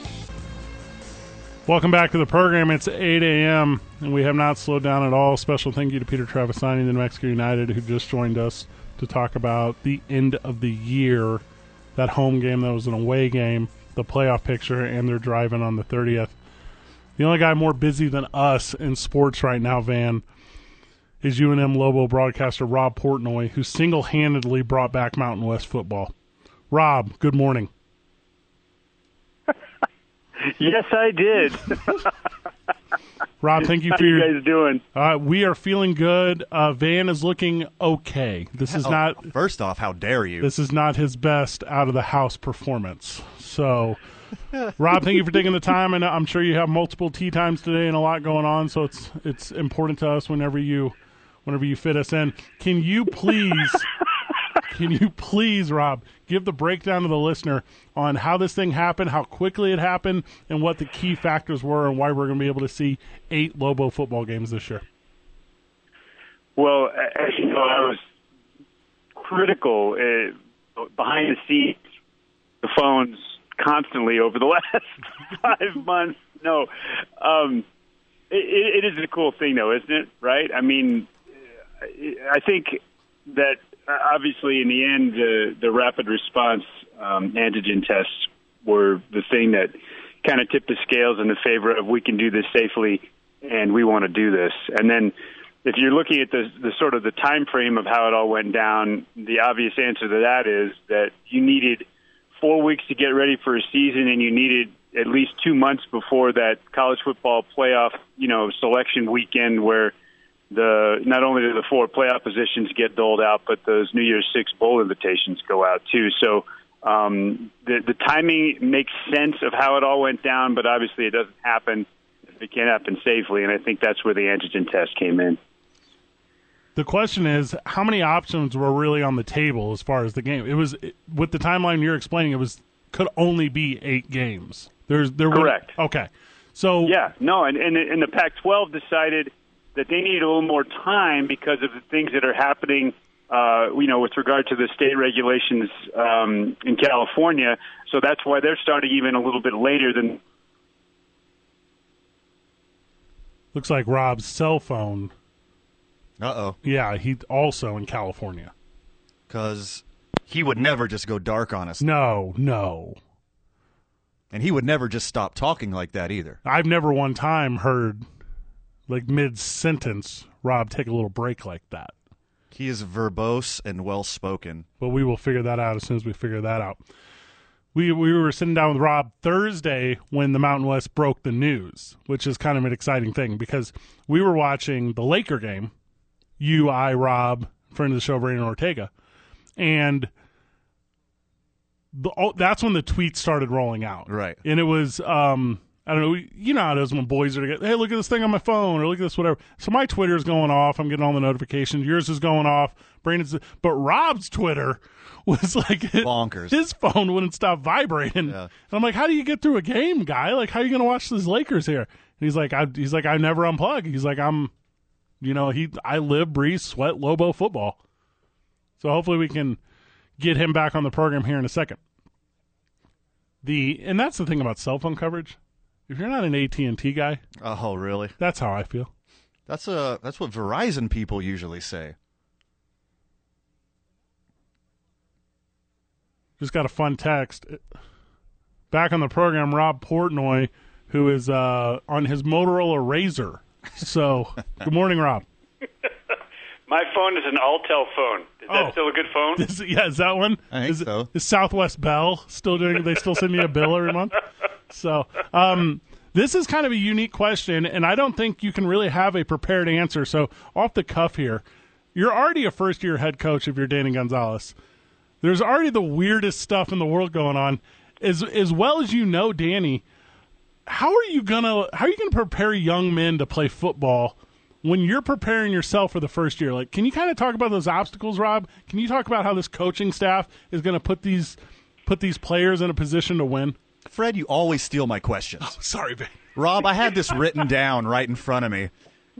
Welcome back to the program. It's 8 a.m., and we have not slowed down at all. Special thank you to Peter Trevisani, the New Mexico United, who just joined us to talk about the end of the year, that home game that was an away game, the playoff picture, and their driving on the 30th. The only guy more busy than us in sports right now, Van, is UNM Lobo broadcaster Rob Portnoy, who single handedly brought back Mountain West football. Rob, good morning. yes, I did. Rob, thank you for How for you your. guys doing? Uh, we are feeling good. Uh, Van is looking okay. This is Oh, not. First off, how dare you? This is not his best out of the house performance. So, Rob, thank you for taking the time, and I'm sure you have multiple tea times today and a lot going on. So it's it's important to us whenever you whenever you fit us in. Can you please? Can you please, Rob, give the breakdown to the listener on how this thing happened, how quickly it happened, and what the key factors were, and why we're going to be able to see eight Lobo football games this year? Well, as you know, I was critical uh, behind the scenes, the phones constantly over the last five months. No, um, it, it is a cool thing, though, isn't it? Right? I mean, I think that uh, obviously in the end, the the rapid response um, antigen tests were the thing that kind of tipped the scales in the favor of we can do this safely and we want to do this. And then if you're looking at the the sort of the time frame of how it all went down, the obvious answer to that is that you needed four weeks to get ready for a season, and you needed at least two months before that college football playoff, you know, selection weekend where the not only do the four playoff positions get doled out, but those New Year's Six bowl invitations go out too. So um, the the timing makes sense of how it all went down, but obviously it doesn't happen. It can't happen safely, and I think that's where the antigen test came in. The question is, how many options were really on the table as far as the game? It was with the timeline you're explaining. It was could only be eight games. There's there were Correct. okay. So Yeah, no, and and, and the Pac-12 decided that they needed a little more time because of the things that are happening. Uh, you know, with regard to the state regulations um, in California, so that's why they're starting even a little bit later than. looks like Rob's cell phone. Uh oh. Yeah, he also in California. Because he would never just go dark on us. No, no. And he would never just stop talking like that either. I've never one time heard like mid sentence Rob take a little break like that. He is verbose and well spoken. But we will figure that out as soon as we figure that out. We we were sitting down with Rob Thursday when the Mountain West broke the news, which is kind of an exciting thing because we were watching the Laker game. You, I, Rob, friend of the show, Brandon Ortega, and the, oh, that's when the tweets started rolling out. Right. and it was um I don't know, you know how it is when boys are together. Hey, look at this thing on my phone, or look at this whatever. So my Twitter's going off. I'm getting all the notifications. Yours is going off. Brandon's, but Rob's Twitter was like Bonkers. His phone wouldn't stop vibrating. Yeah. And I'm like, how do you get through a game, guy? Like, how are you going to watch these Lakers here? And he's like, I, he's like, I never unplug. He's like, I'm, you know, he, I live, breathe, sweat, Lobo football. So hopefully we can get him back on the program here in a second. The and that's the thing about cell phone coverage. If you're not an AT and T guy, Oh, really? that's how I feel. That's uh that's what Verizon people usually say. Just got a fun text. Back on the program, Rob Portnoy, who is uh, on his Motorola Razr. So, good morning, Rob. My phone is an Alltel phone. Is Oh. that still a good phone? Is, yeah, is that one? I think is, so. Is Southwest Bell still doing? They still send me a bill every month. So, um, this is kind of a unique question, and I don't think you can really have a prepared answer. So, off the cuff here, you're already a first year head coach if you're Danny Gonzales. There's already the weirdest stuff in the world going on. As as well as you know, Danny, how are you gonna how are you gonna prepare young men to play football when you're preparing yourself for the first year? Like, can you kind of talk about those obstacles, Rob? Can you talk about how this coaching staff is gonna put these put these players in a position to win? Fred, you always steal my questions. Oh, sorry, babe. Rob, I had this written down right in front of me,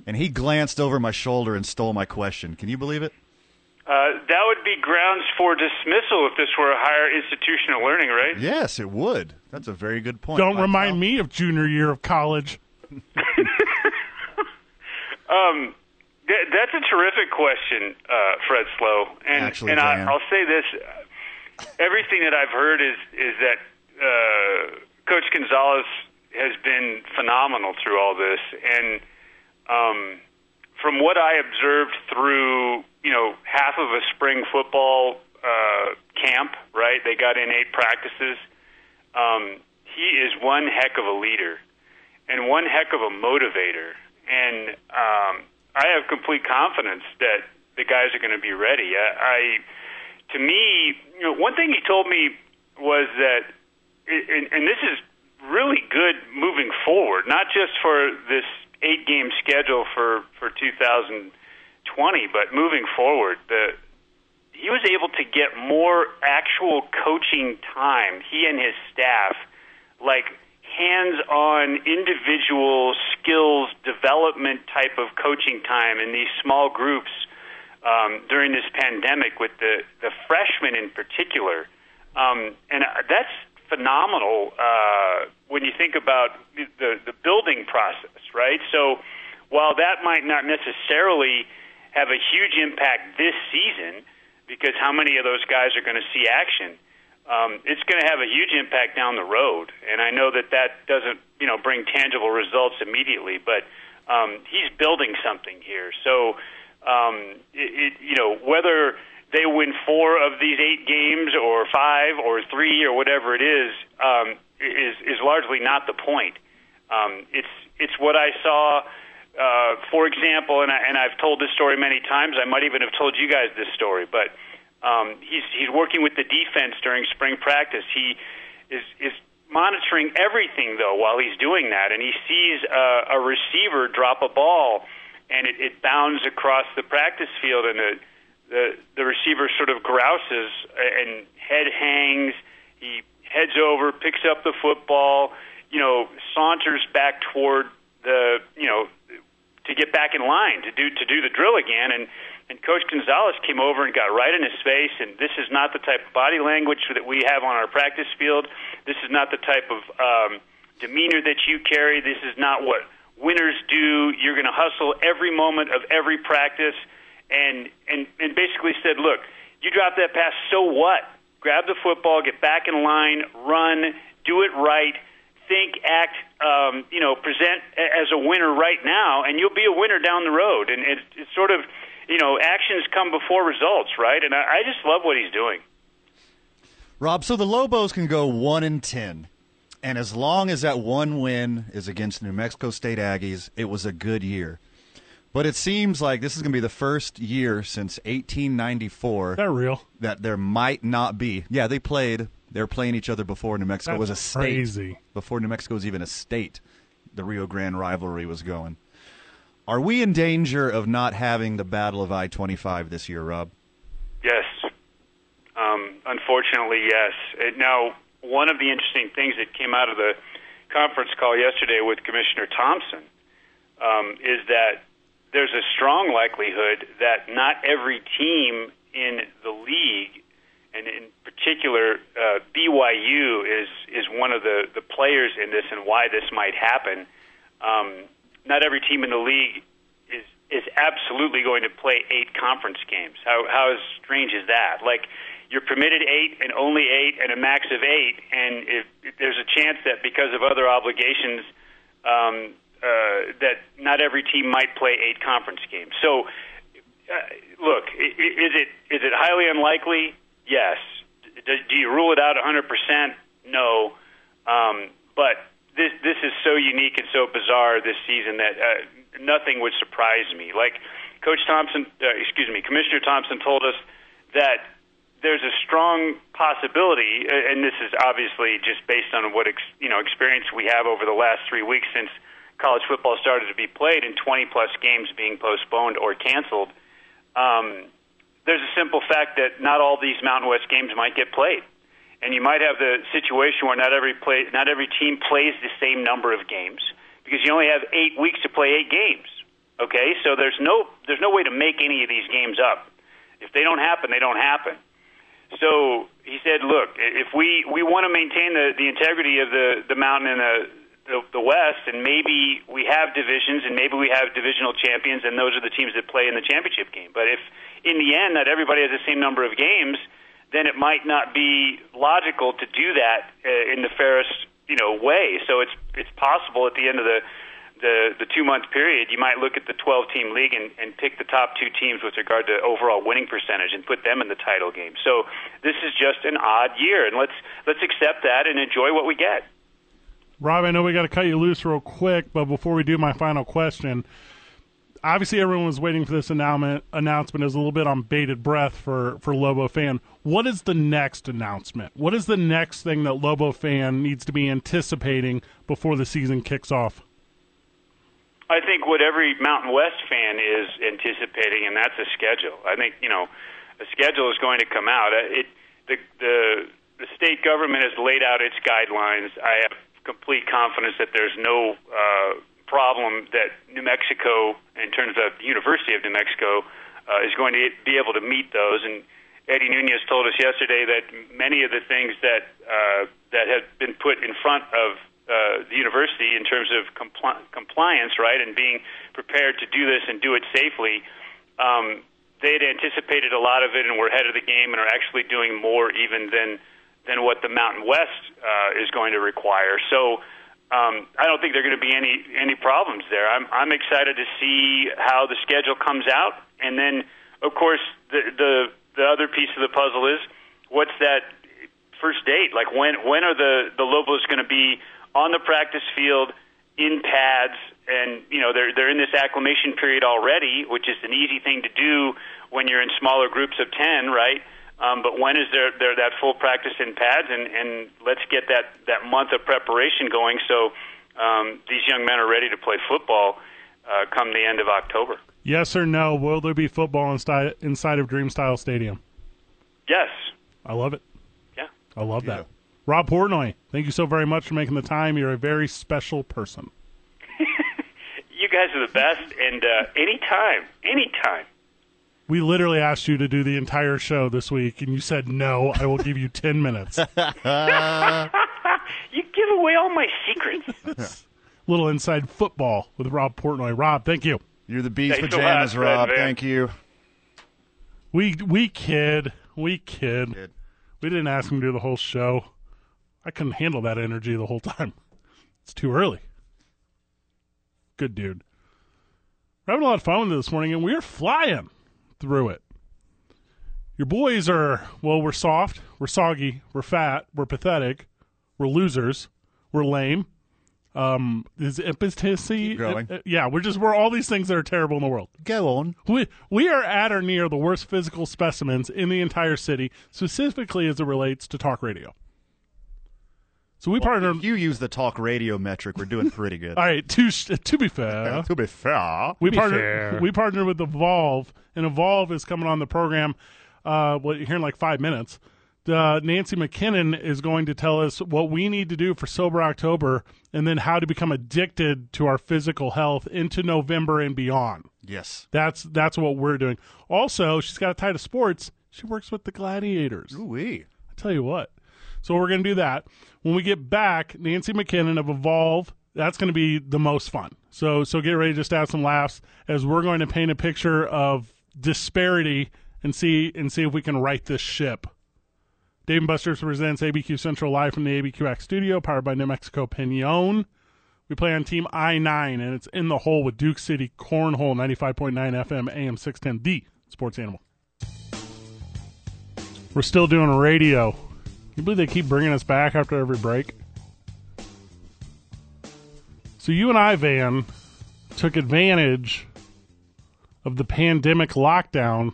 and he glanced over my shoulder and stole my question. Can you believe it? Uh, that would be grounds for dismissal if this were a higher institutional learning, right? Yes, it would. That's a very good point. Don't Mike remind Cal. me of junior year of college. Um, th- that's a terrific question, uh, Fred Slow. And Actually, and I, I'll say this: everything that I've heard is is that uh, Coach Gonzales has been phenomenal through all this, and um, from what I observed through you know half of a spring football uh, camp, right? They got in eight practices. Um, he is one heck of a leader. and one heck of a motivator. And um, I have complete confidence that the guys are going to be ready. I, I, to me, you know, one thing he told me was that, and, and this is really good moving forward, not just for this eight game schedule for for 2020, but moving forward, the he was able to get more actual coaching time. He and his staff, like hands-on individual skills development type of coaching time in these small groups um, during this pandemic with the the freshmen in particular, um, and that's phenomenal uh, when you think about the the building process, right? So while that might not necessarily have a huge impact this season, because how many of those guys are going to see action? Um, it's going to have a huge impact down the road, and I know that that doesn't, you know, bring tangible results immediately, but um, he's building something here. So, um, it, it, you know, whether they win four of these eight games or five or three or whatever it is um, is is largely not the point. Um, it's it's what I saw. Uh, for example, and, I, and I've told this story many times. I might even have told you guys this story, but um, he's he's working with the defense during spring practice. He is is monitoring everything though while he's doing that, and he sees uh, a receiver drop a ball, and it, it bounds across the practice field, and the the the receiver sort of grouses and head hangs. He heads over, picks up the football, you know, saunters back toward the you know to get back in line to do to do the drill again. And and coach Gonzales came over and got right in his face. And this is not the type of body language that we have on our practice field. This is not the type of um demeanor that you carry. This is not what winners do. You're going to hustle every moment of every practice. And and and basically said look you drop that pass so what? Grab the football get back in line run do it right think, act, um, you know, present as a winner right now, and you'll be a winner down the road. And it's, it's sort of, you know, actions come before results, right? And I, I just love what he's doing. Rob, so the Lobos can go one and ten, and as long as that one win is against New Mexico State Aggies, it was a good year. But it seems like this is going to be the first year since 1894 Is that real? that there might not be. Yeah, they played. They were playing each other before New Mexico That's was a state. crazy. Before New Mexico was even a state, the Rio Grande rivalry was going. Are we in danger of not having the Battle of I 25 this year, Rob? Yes. Um, unfortunately, yes. And now, one of the interesting things that came out of the conference call yesterday with Commissioner Thompson um, is that there's a strong likelihood that not every team in the league, and in particular uh, BYU, is is one of the the players in this, and why this might happen. Um, not every team in the league is is absolutely going to play eight conference games. How how strange is that? Like you're permitted eight and only eight and a max of eight, and if, if there's a chance that because of other obligations, um, uh, that not every team might play eight conference games. So, uh, look, is it is it highly unlikely? Yes. Do, do you rule it out 100%? No. Um, but this this is so unique and so bizarre this season that uh, nothing would surprise me. Like Coach Thompson, uh, excuse me, Commissioner Thompson told us that there's a strong possibility, and this is obviously just based on what ex, you know experience we have over the last three weeks since college football started to be played, and 20 plus games being postponed or canceled. Um, there's a simple fact that not all these Mountain West games might get played, and you might have the situation where not every play, not every team plays the same number of games because you only have eight weeks to play eight games. Okay, so there's no there's no way to make any of these games up. If they don't happen, they don't happen. So he said, "Look, if we we want to maintain the the integrity of the the mountain and the, the the West, and maybe we have divisions, and maybe we have divisional champions, and those are the teams that play in the championship game. But if in the end that everybody has the same number of games, then it might not be logical to do that uh, in the fairest you know way. So it's it's possible at the end of the the the two month period, you might look at the 12 team league and, and pick the top two teams with regard to overall winning percentage and put them in the title game. So this is just an odd year, and let's let's accept that and enjoy what we get. Rob, I know we got to cut you loose real quick, but before we do my final question, obviously everyone was waiting for this announcement. Announcement is a little bit on bated breath for for Lobo fan. What is the next announcement? What is the next thing that Lobo fan needs to be anticipating before the season kicks off? I think what every Mountain West fan is anticipating, and that's a schedule. I think you know, a schedule is going to come out. Uh, It the the the state government has laid out its guidelines. I have complete confidence that there's no uh, problem that New Mexico, in terms of the University of New Mexico, uh, is going to be able to meet those. And Eddie Nunez told us yesterday that many of the things that uh, that have been put in front of uh, the university in terms of compli- compliance, right, and being prepared to do this and do it safely. Um, they had anticipated a lot of it and were ahead of the game and are actually doing more even than than what the Mountain West uh, is going to require. So um, I don't think there are going to be any any problems there. I'm I'm excited to see how the schedule comes out, and then of course the the the other piece of the puzzle is what's that first date? Like when when are the the Lobos going to be on the practice field in pads? And you know they're they're in this acclimation period already, which is an easy thing to do when you're in smaller groups of ten, right? Um, but when is there, there that full practice in pads? And, and let's get that, that month of preparation going so um, these young men are ready to play football uh, come the end of October. Yes or no? Will there be football inside inside of Dreamstyle Stadium? Yes. I love it. Yeah. I love that. Rob Portnoy, thank you so very much for making the time. You're a very special person. You guys are the best, and uh, anytime, anytime. We literally asked you to do the entire show this week, and you said no. I will give you ten minutes. you give away all my secrets. Little inside football with Rob Portnoy. Rob, thank you. You're the bee's Thanks pajamas, lot, Rob. man. Thank you. We we kid, we kid. Kid. We didn't ask him to do the whole show. I couldn't handle that energy the whole time. It's too early. Good dude. We're having a lot of fun with it this morning, and we're flying through it. Your boys are well. We're soft. We're soggy. We're fat. We're pathetic. We're losers. We're lame. Um, is impotency? Keep going. uh, yeah, we're just we're all these things that are terrible in the world. Go on. We we are at or near the worst physical specimens in the entire city, specifically as it relates to talk radio. So we partnered. If you use the talk radio metric, we're doing pretty good. All right, to to be fair, to be fair, we be partnered we partnered with Evolve, and Evolve is coming on the program. Uh, well, here in like five minutes. Uh, Nancy McKinnon is going to tell us what we need to do for sober October, and then how to become addicted to our physical health into November and beyond. yes. That's that's what we're doing. Also, she's got a tie to sports. She works with the Gladiators. Ooh wee. I tell you what. So we're going to do that. When we get back, Nancy McKinnon of Evolve, that's going to be the most fun. So so get ready to just have some laughs as we're going to paint a picture of disparity and see and see if we can right this ship. Dave and Buster's presents ABQ Central live from the ABQX studio, powered by New Mexico Pinon. We play on Team i9, and it's in the hole with Duke City Cornhole, 95.9 FM, AM 610, the sports animal. We're still doing radio. You believe they keep bringing us back after every break? So you and I, Van, took advantage of the pandemic lockdown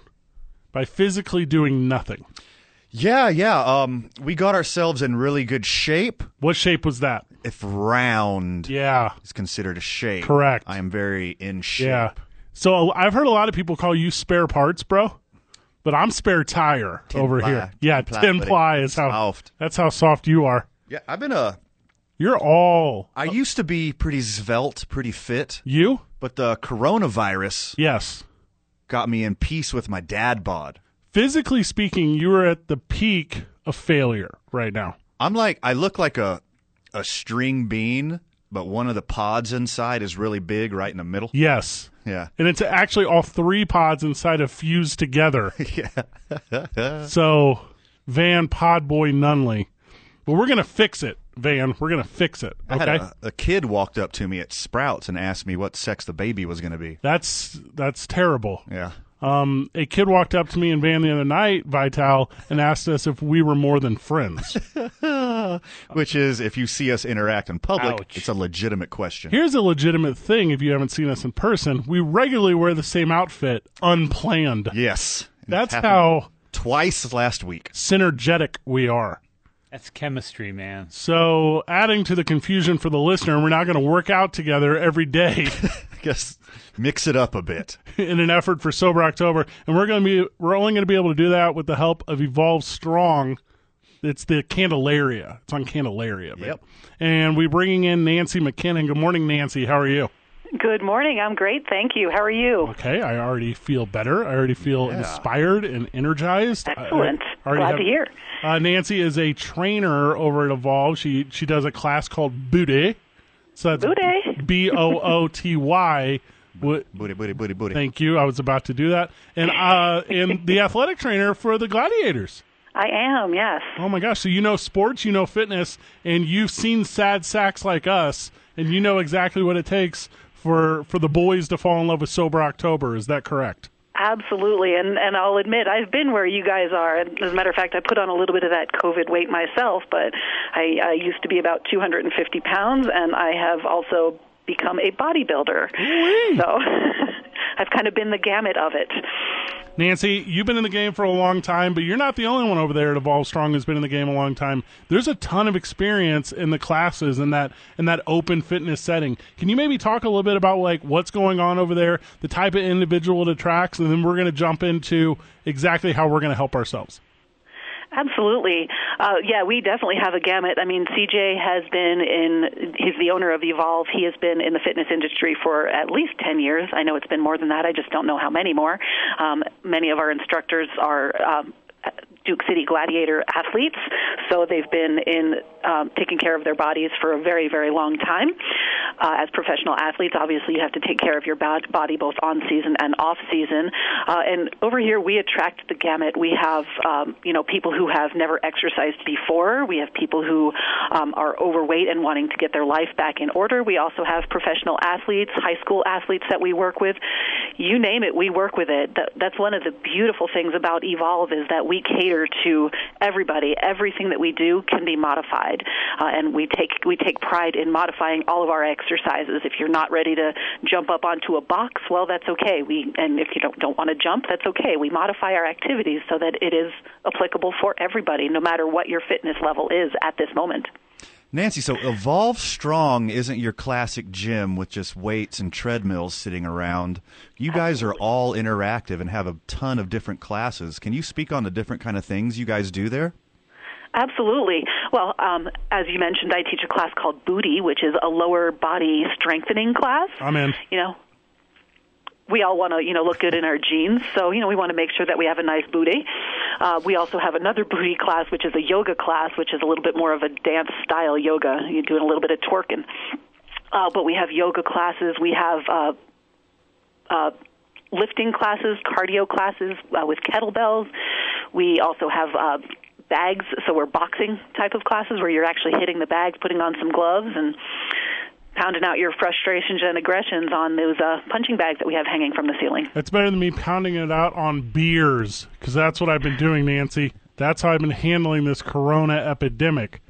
by physically doing nothing. Yeah, yeah. Um, we got ourselves in really good shape. What shape was that? If round Yeah, is considered a shape, Correct. I am very in shape. yeah. So I've heard a lot of people call you spare parts, bro. But I'm spare tire over ply. here. Yeah, Tin ply, ply is how Soft. that's how soft you are. Yeah, I've been a. You're all I uh, used to be pretty svelte, pretty fit, you. but the coronavirus Yes. got me in peace with my dad bod. physically speaking, you are at the peak of failure right now. I'm like, I look like a a string bean, but one of the pods inside is really big, right in the middle. Yes. Yeah. And it's actually all three pods inside of fused together. yeah. so, Van Podboy Nunley. But we're going to fix it, Van. We're going to fix it. Okay. a, a kid walked up to me at Sprouts and asked me what sex the baby was going to be. That's that's terrible. Yeah. Um, a kid walked up to me and Van the other night, Vital, and asked us if we were more than friends. Which is, if you see us interact in public, Ouch. it's a legitimate question. Here's a legitimate thing if you haven't seen us in person. We regularly wear the same outfit unplanned. yes. That's how Twice last week. synergetic we are. That's chemistry, man. So, adding to the confusion for the listener, we're not going to work out together every day I guess mix it up a bit. in an effort for Sober October, and we're going to be we're only going to be able to do that with the help of Evolve Strong. It's the Candelaria. It's on Candelaria. babe. Yep. And we're bringing in Nancy McKinnon. Good morning, Nancy. How are you? Good morning. I'm great. Thank you. How are you? Okay, I already feel better. I already feel Yeah. inspired and energized. I- I Excellent. Glad have- to hear. Uh, Nancy is a trainer over at Evolve. She she does a class called Booty. So that's Booty. B O O T Y. Wo- Booty, booty, booty, booty. Thank you. I was about to do that. And uh, and the athletic trainer for the Gladiators. I am. Yes. Oh my gosh! So you know sports, you know fitness, and you've seen sad sacks like us, and you know exactly what it takes for for the boys to fall in love with sober October. Is that correct? Absolutely. And and I'll admit I've been where you guys are. And As a matter of fact, I put on a little bit of that COVID weight myself, but I, I used to be about 250 pounds, and I have also become a bodybuilder. So I've kind of been the gamut of it. Nancy, you've been in the game for a long time, but you're not the only one over there at Evolve Strong who's been in the game a long time. There's a ton of experience in the classes in that in that open fitness setting. Can you maybe talk a little bit about like what's going on over there, the type of individual it attracts, and then we're going to jump into exactly how we're going to help ourselves. Absolutely. Uh, yeah, we definitely have a gamut. I mean, CJ has been in, he's the owner of Evolve. He has been in the fitness industry for at least 10 years. I know it's been more than that. I just don't know how many more. Um, many of our instructors are um, Duke City Gladiator athletes, so they've been in um, taking care of their bodies for a very, very long time. Uh, as professional athletes, obviously, you have to take care of your body both on season and off season. Uh, and over here, we attract the gamut. We have, um, you know, people who have never exercised before. We have people who um, are overweight and wanting to get their life back in order. We also have professional athletes, high school athletes that we work with. You name it, we work with it. That, that's one of the beautiful things about Evolve is that we cater to everybody. Everything that we do can be modified, uh, and we take we take pride in modifying all of our exercises. If you're not ready to jump up onto a box, well, that's okay. We and if you don't don't want to jump, that's okay. We modify our activities so that it is applicable for everybody, no matter what your fitness level is at this moment. Nancy, so Evolve Strong isn't your classic gym with just weights and treadmills sitting around. You guys are all interactive and have a ton of different classes. Can you speak on the different kind of things you guys do there? Absolutely. Well, um, as you mentioned, I teach a class called Booty, which is a lower body strengthening class. I'm in. You know, we all want to, you know, look good in our jeans, so you know we want to make sure that we have a nice booty. Uh, we also have another booty class, which is a yoga class, which is a little bit more of a dance style yoga. You're doing a little bit of twerking. Uh, but we have yoga classes. We have uh, uh, lifting classes, cardio classes uh, with kettlebells. We also have uh, bags, so we're boxing type of classes where you're actually hitting the bags, putting on some gloves, and pounding out your frustrations and aggressions on those uh, punching bags that we have hanging from the ceiling. That's better than me pounding it out on beers because that's what I've been doing, Nancy. That's how I've been handling this Corona epidemic.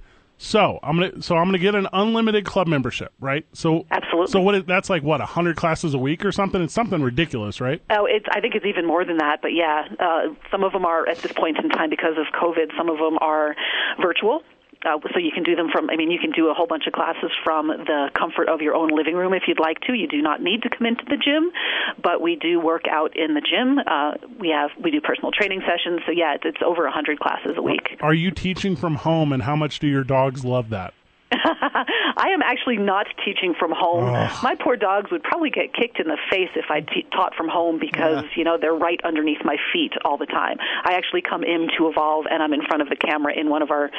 So I'm gonna so I'm gonna get an unlimited club membership, right? So Absolutely. So what? Is, that's like what hundred classes a week or something? It's something ridiculous, right? Oh, it's. I think it's even more than that. But yeah, uh, some of them are at this point in time because of COVID. Some of them are virtual. Uh, so you can do them from. I mean, you can do a whole bunch of classes from the comfort of your own living room if you'd like to. You do not need to come into the gym, but we do work out in the gym. Uh, we have we do personal training sessions. So yeah, it's, it's over a hundred classes a week. Are you teaching from home, and how much do your dogs love that? I am actually not teaching from home. My poor dogs would probably get kicked in the face if I t- taught from home because you know they're right underneath my feet all the time. I actually come in to evolve and I'm in front of the camera in one of our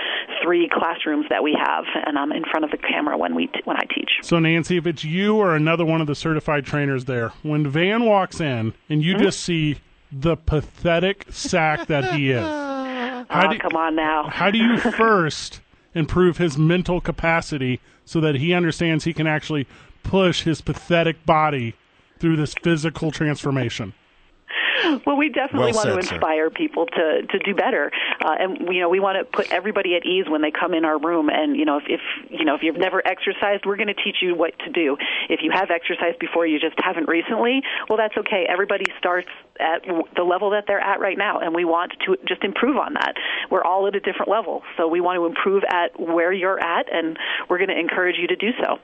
three classrooms that we have, and I'm in front of the camera when we t- when I teach. So Nancy, if it's you or another one of the certified trainers there, when Van walks in and you Mm-hmm. just see the pathetic sack that he is, how oh, do, come on now. how do you first improve his mental capacity so that he understands he can actually push his pathetic body through this physical transformation? Well, we definitely Well want to said, sir. inspire people to to do better, uh, and you know we want to put everybody at ease when they come in our room. And you know if, if you know if you've never exercised, we're going to teach you what to do. If you have exercised before, you just haven't recently, well, that's okay. Everybody starts at the level that they're at right now, and we want to just improve on that. We're all at a different level, so we want to improve at where you're at, and we're going to encourage you to do so.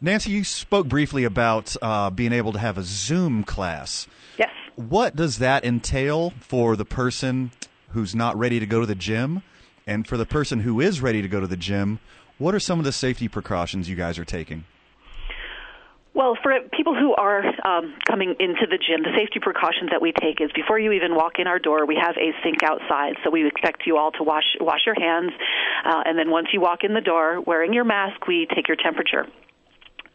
Nancy, you spoke briefly about uh, being able to have a Zoom class. What does that entail for the person who's not ready to go to the gym? And for the person who is ready to go to the gym, what are some of the safety precautions you guys are taking? Well, for people who are um, coming into the gym, the safety precautions that we take is before you even walk in our door, we have a sink outside. So we expect you all to wash wash your hands, uh, and then once you walk in the door, wearing your mask, we take your temperature.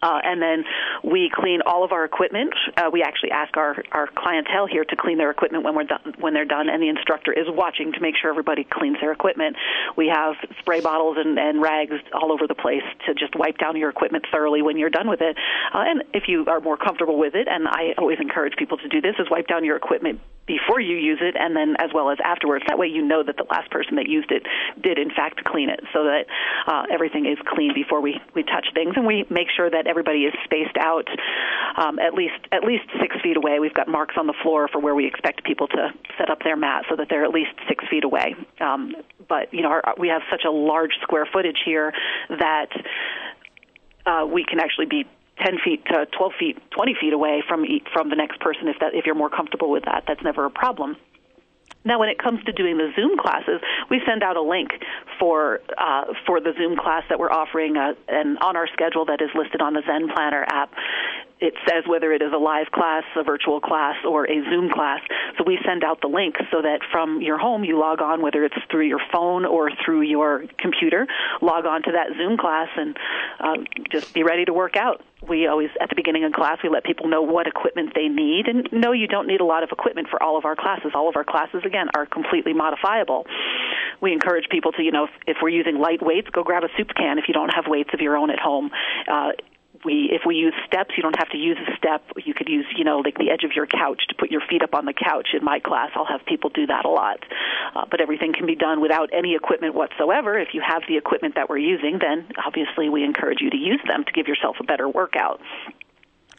Uh, and then we clean all of our equipment. Uh, we actually ask our, our clientele here to clean their equipment when we're done, when they're done, and the instructor is watching to make sure everybody cleans their equipment. We have spray bottles and, and rags all over the place to just wipe down your equipment thoroughly when you're done with it. Uh, and if you are more comfortable with it, and I always encourage people to do this, is wipe down your equipment before you use it, and then as well as afterwards. That way, you know that the last person that used it did in fact clean it, so that uh, everything is clean before we we touch things, and we make sure that everybody is spaced out um, at least at least six feet away. We've got marks on the floor for where we expect people to set up their mat, so that they're at least six feet away. Um, but you know, our, we have such a large square footage here that uh, we can actually be 10 feet to 12 feet, 20 feet away from from the next person if that if you're more comfortable with that. That's never a problem. Now, when it comes to doing the Zoom classes, we send out a link for uh, for the Zoom class that we're offering, uh, and on our schedule that is listed on the Zen Planner app. It says whether it is a live class, a virtual class, or a Zoom class. So we send out the link so that from your home you log on, whether it's through your phone or through your computer, log on to that Zoom class and uh, just be ready to work out. We always at the beginning of class we let people know what equipment they need. And no you don't need a lot of equipment for all of our classes. All of our classes again are completely modifiable. We encourage people to you know if, if we're using light weights go grab a soup can if you don't have weights of your own at home. Uh, we if we use steps you don't have to use a step. You could use you know like the edge of your couch to put your feet up on the couch. In my class i'll have people do that a lot. Uh, but everything can be done without any equipment whatsoever. If you have the equipment that we're using then obviously we encourage you to use them to give yourself a better workout.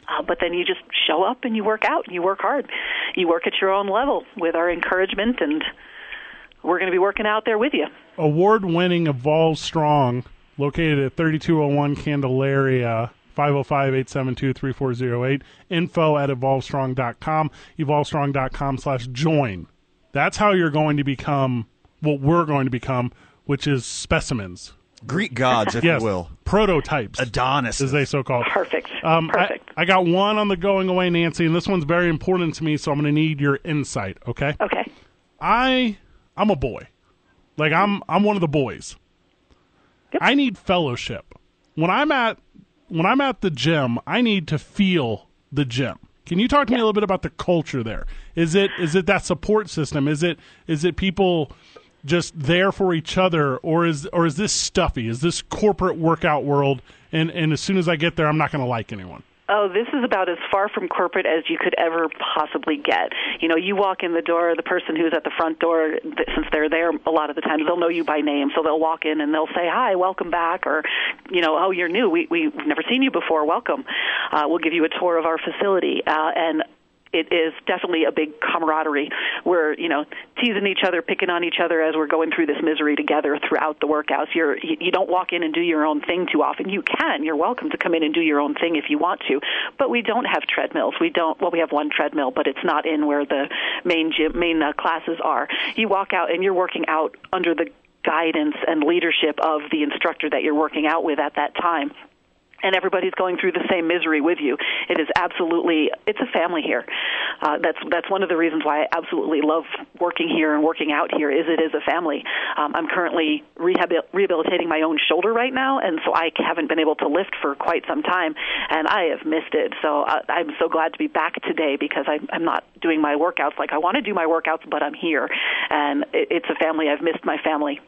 Uh, but then you just show up and you work out and you work hard. You work at your own level with our encouragement and we're going to be working out there with you. Award winning Evolve Strong, located at 3201 Candelaria. 505-872-3408 info at evolvestrong.com evolvestrong.com slash join. That's how you're going to become what we're going to become which is specimens. Greek gods, if yes. you will. prototypes. Adonis. as they so called. Perfect. Um, perfect. I got one on the going away nancy and this one's very important to me so i'm going to need your insight okay? Okay. I I'm a boy. Like I'm I'm one of the boys. I need fellowship. When I'm at when I'm at the gym, I need to feel the gym. Can you talk to me a little bit about the culture there? Is it is it that support system? Is it is it people just there for each other or is or is this stuffy? Is this corporate workout world and and as soon as I get there I'm not going to like anyone? Oh, this is about as far from corporate as you could ever possibly get. You know, you walk in the door, the person who's at the front door, since they're there a lot of the times, they'll know you by name, so they'll walk in and they'll say, "Hi, welcome back," or, you know, "Oh, you're new. We we've never seen you before. Welcome. Uh, we'll give you a tour of our facility." Uh, and it is definitely a big camaraderie. We're you know teasing each other, picking on each other as we're going through this misery together throughout the workouts. You're you don't walk in and do your own thing too often. You can. You're welcome to come in and do your own thing if you want to. But we don't have treadmills. We don't. Well, we have one treadmill, but it's not in where the main gym main uh, classes are. You walk out and you're working out under the guidance and leadership of the instructor that you're working out with at that time and everybody's going through the same misery with you. It is absolutely it's a family here. Uh, that's that's one of the reasons why I absolutely love working here and working out here. Is it is a family. Um, I'm currently rehabil- rehabilitating my own shoulder right now, and so I haven't been able to lift for quite some time, and I have missed it. So uh, I'm so glad to be back today because I, I'm not doing my workouts like I want to do my workouts, but I'm here, and it, it's a family. I've missed my family,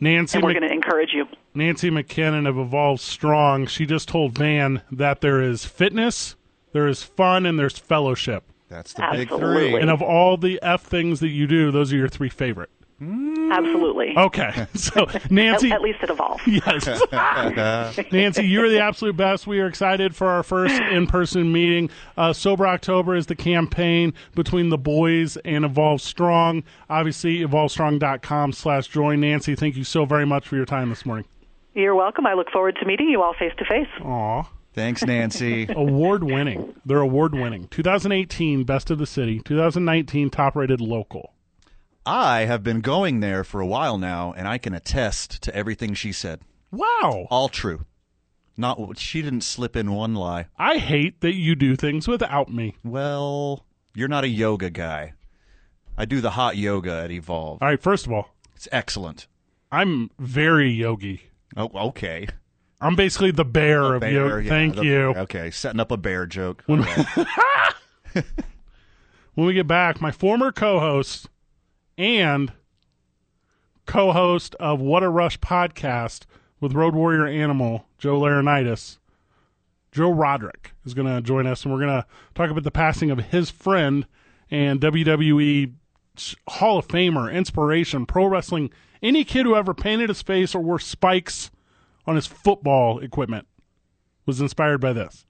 Nancy and we're Mc- going to encourage you. Nancy McKinnon of Evolve Strong, she just told Van that there is fitness, there is fun, and there's fellowship. That's the big three. And of all the F things that you do, those are your three favorite. Mm. Absolutely. Okay. So, Nancy. At, at least it evolves. Yes. Nancy, you're the absolute best. We are excited for our first in person meeting. Uh, Sober October is the campaign between the boys and Evolve Strong. Obviously, evolvestrong.com slash join. Nancy, thank you so very much for your time this morning. You're welcome. I look forward to meeting you all face to face. Aw. Thanks, Nancy. award winning. They're award winning. 2018 Best of the City. 2019 Top Rated Local. I have been going there for a while now, and I can attest to everything she said. Wow. All true. Not she didn't slip in one lie. I hate that you do things without me. Well, you're not a yoga guy. I do the hot yoga at Evolve. All right, first of all, It's excellent. I'm very yogi. Oh, okay. I'm basically the bear of Bear, yoga. yeah, Thank the- you. Okay, setting up a bear joke. When, when we get back, my former co-host and co-host of What a Rush podcast with Road Warrior Animal, Joe Laurinaitis, Joe Roderick is going to join us, and we're going to talk about the passing of his friend and WWE Hall of Famer, inspiration, pro wrestling. Any kid who ever painted his face or wore spikes on his football equipment was inspired by this.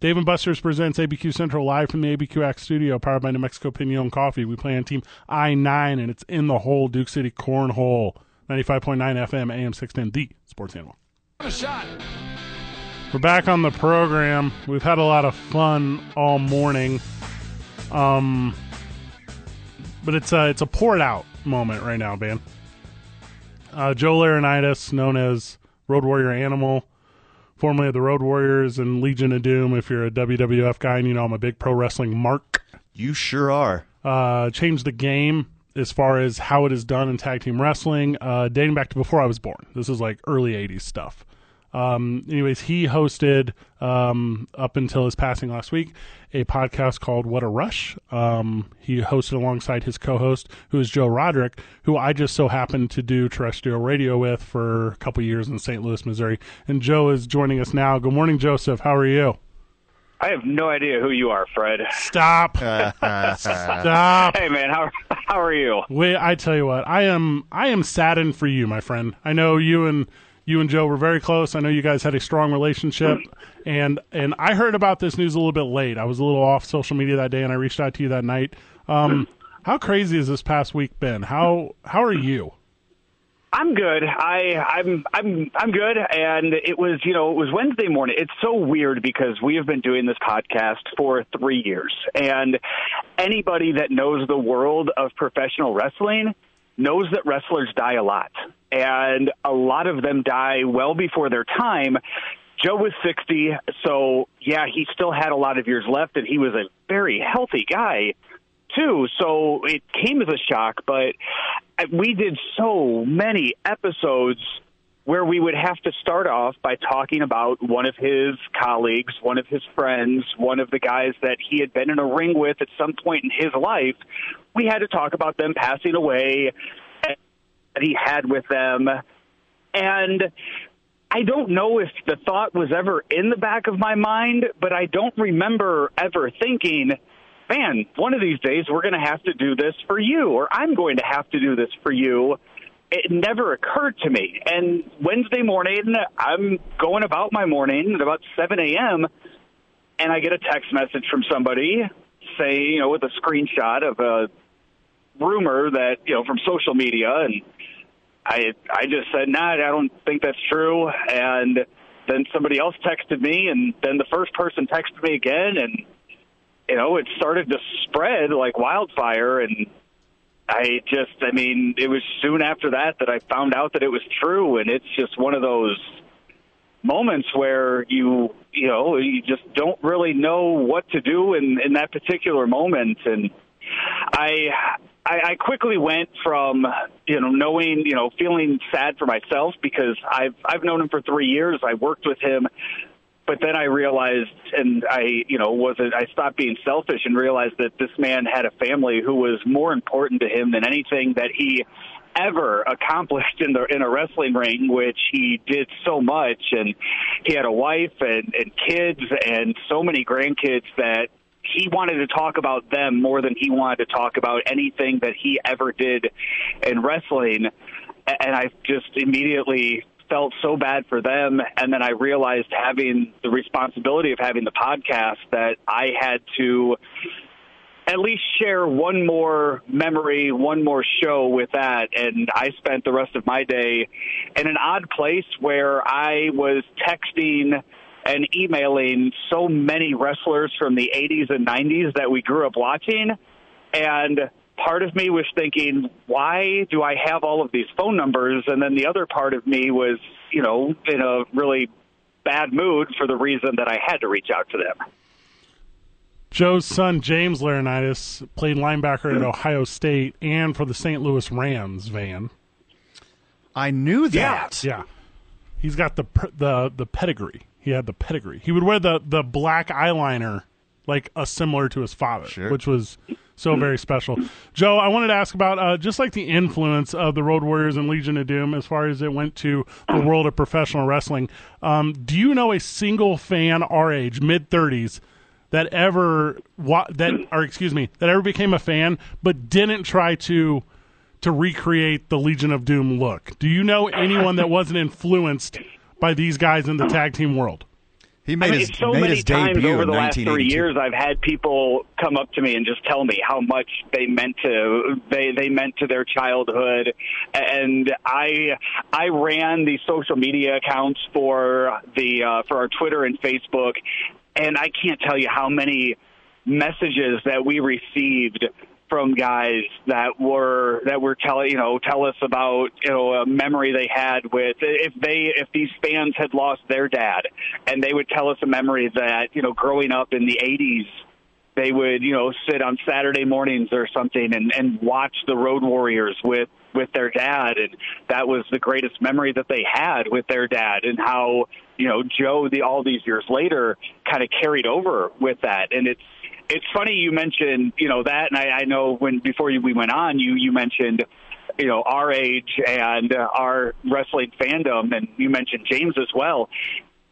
Dave and Buster's presents ABQ Central live from the ABQX studio, powered by New Mexico Pinon Coffee. We play on Team i9, and it's in the hole, Duke City Cornhole. 95.9 FM, AM 610, the sports animal. We're back on the program. We've had a lot of fun all morning. Um, but it's a, it's a poured out moment right now, man. Uh, Joe Laurinaitis, known as Road Warrior Animal, formerly of the Road Warriors and Legion of Doom. If you're a WWF guy and you know I'm a big pro wrestling mark, You sure are. uh, changed the game as far as how it is done in tag team wrestling, uh, dating back to before I was born. This is like early 80s stuff. Um, anyways, he hosted, um, up until his passing last week, a podcast called What a Rush. Um, he hosted alongside his co host, who is Joe Roderick, who I just so happened to do terrestrial radio with for a couple years in St. Louis, Missouri. And Joe is joining us now. Good morning, Joseph. How are you? I have no idea who you are, Fred. Stop. Stop. Hey, man, how how are you? Wait, I tell you what, I am I am saddened for you, my friend. I know you and you and Joe were very close. I know you guys had a strong relationship, and and I heard about this news a little bit late. I was a little off social media that day, and I reached out to you that night. Um, how crazy has this past week been? How how are you? I'm good. I I'm I'm I'm good. And it was you know it was Wednesday morning. It's so weird because we have been doing this podcast for three years, and anybody that knows the world of professional wrestling knows that wrestlers die a lot, and a lot of them die well before their time. Joe was 60, so yeah, he still had a lot of years left, and he was a very healthy guy too. So it came as a shock, but uh, we did so many episodes where we would have to start off by talking about one of his colleagues, one of his friends, one of the guys that he had been in a ring with at some point in his life. We had to talk about them passing away that he had with them. And I don't know if the thought was ever in the back of my mind, but I don't remember ever thinking, man, one of these days we're going to have to do this for you, or I'm going to have to do this for you. It never occurred to me. And Wednesday morning, I'm going about my morning at about 7 a.m., and I get a text message from somebody saying, you know, with a screenshot of a rumor that, you know, from social media. And I, I just said, nah, I don't think that's true. And then somebody else texted me, and then the first person texted me again, and you know, it started to spread like wildfire. And I just, I mean, it was soon after that that I found out that it was true. And it's just one of those moments where you, you know, you just don't really know what to do in, in that particular moment. And I, I, I quickly went from, you know, knowing, you know, feeling sad for myself because I've, I've known him for three years. I worked with him but then I realized, and I, you know, was it? I stopped being selfish and realized that this man had a family who was more important to him than anything that he ever accomplished in the in a wrestling ring, which he did so much, and he had a wife and, and kids and so many grandkids that he wanted to talk about them more than he wanted to talk about anything that he ever did in wrestling. And I just immediately felt so bad for them. And then I realized having the responsibility of having the podcast that I had to at least share one more memory, one more show with that. And I spent the rest of my day in an odd place where I was texting and emailing so many wrestlers from the 80s and 90s that we grew up watching. And part of me was thinking, why do I have all of these phone numbers? And then the other part of me was, you know, in a really bad mood for the reason that I had to reach out to them. Joe's son James Laurinaitis played linebacker at Ohio State and for the St. Louis Rams. Van, I knew that. yeah, he's got the the the pedigree. He had the pedigree. He would wear the the black eyeliner like a similar to his father, Sure. which was so very special. Joe, I wanted to ask about uh, just like the influence of the Road Warriors and Legion of Doom as far as it went to the world of professional wrestling. Um, do you know a single fan our age, mid thirties, that ever wa- that or excuse me that ever became a fan but didn't try to to recreate the Legion of Doom look? Do you know anyone that wasn't influenced by these guys in the tag team world? He I mean, his so made many times over the last three years, I've had people come up to me and just tell me how much they meant to they they meant to their childhood, and I I ran the social media accounts for the uh, for our Twitter and Facebook, and I can't tell you how many messages that we received from guys that were that were tell you know tell us about you know a memory they had with if they if these fans had lost their dad and they would tell us a memory that you know growing up in the 80s they would you know sit on Saturday mornings or something and and watch the Road Warriors with with their dad. And that was the greatest memory that they had with their dad and how you know Joe the all these years later kind of carried over with that. And it's it's funny you mentioned you know that and I, I know when before we went on you you mentioned you know our age and uh, our wrestling fandom and you mentioned James as well.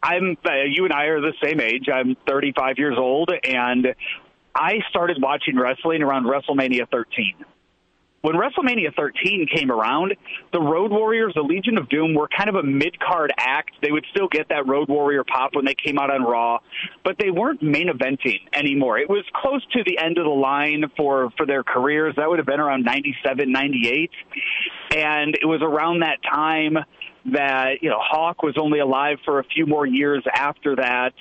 I'm uh, you and I are the same age. I'm 35 years old and I started watching wrestling around WrestleMania 13 when WrestleMania 13 came around, the Road Warriors, the Legion of Doom, were kind of a mid card act. They would still get that Road Warrior pop when they came out on Raw, but they weren't main eventing anymore. It was close to the end of the line for, for their careers. That would have been around 97, 98. And it was around that time that, you know, Hawk was only alive for a few more years after that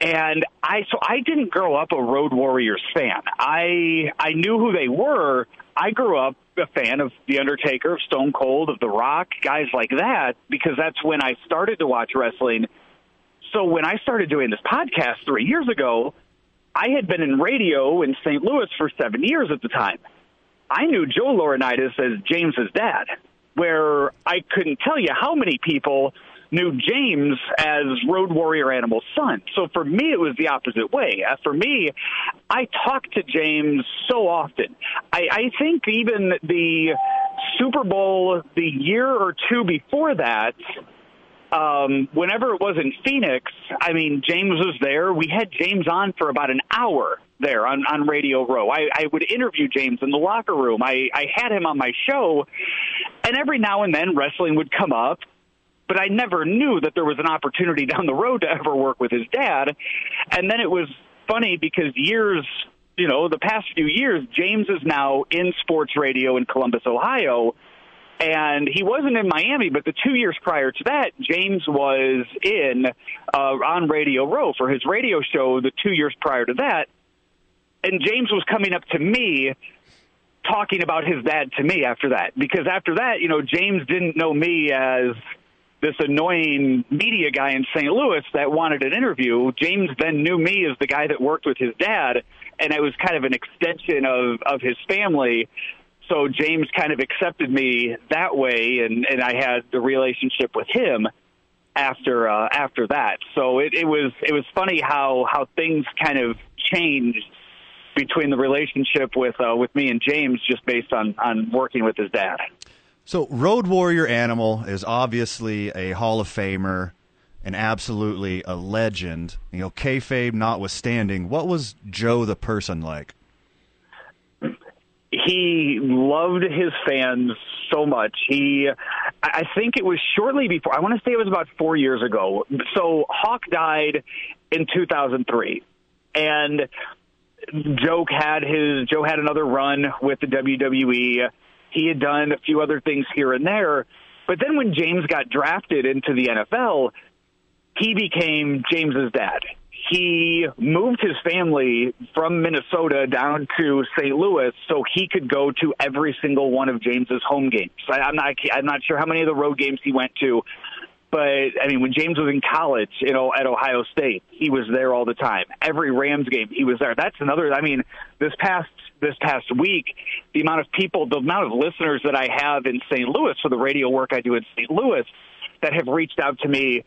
and I so I didn't grow up a Road Warriors fan. I I knew who they were. I grew up a fan of The Undertaker, of Stone Cold, of The Rock, guys like that, because that's when I started to watch wrestling. So when I started doing this podcast three years ago, I had been in radio in St. Louis for seven years at the time. I knew Joe Laurinaitis as James's dad, where I couldn't tell you how many people knew James as Road Warrior Animal's son. So for me, it was the opposite way. Uh, for me, I talked to James so often. I, I think even the Super Bowl the year or two before that, um, whenever it was in Phoenix, I mean, James was there. We had James on for about an hour there on, on Radio Row. I, I would interview James in the locker room. I, I had him on my show, and every now and then wrestling would come up, but I never knew that there was an opportunity down the road to ever work with his dad. And then it was funny because years, you know, the past few years, James is now in sports radio in Columbus, Ohio and he wasn't in Miami, but the two years prior to that, James was in uh, on Radio Row for his radio show. The two years prior to that, and James was coming up to me talking about his dad to me after that because after that, you know, James didn't know me as this annoying media guy in St. Louis that wanted an interview. James then knew me as the guy that worked with his dad, and I was kind of an extension of of his family so James kind of accepted me that way, and and I had the relationship with him after uh, after that. So it, it was it was funny how how things kind of changed between the relationship with uh, with me and James just based on on working with his dad. So, Road Warrior Animal is obviously a Hall of Famer and absolutely a legend. You know, kayfabe notwithstanding, what was Joe the person like? he loved his fans so much. He, I think it was shortly before. I want to say it was about four years ago. So Hawk died in 2003, and Joe had his Joe had another run with the WWE. He had done a few other things here and there, but then when James got drafted into the NFL, he became James's dad he moved his family from Minnesota down to St. Louis so he could go to every single one of James's home games. I, I'm not I'm not sure how many of the road games he went to, but I mean when James was in college, you know, at Ohio State, he was there all the time. Every Rams game, he was there. That's another I mean, this past this past week, the amount of people, the amount of listeners that I have in St. Louis for the radio work I do in St. Louis that have reached out to me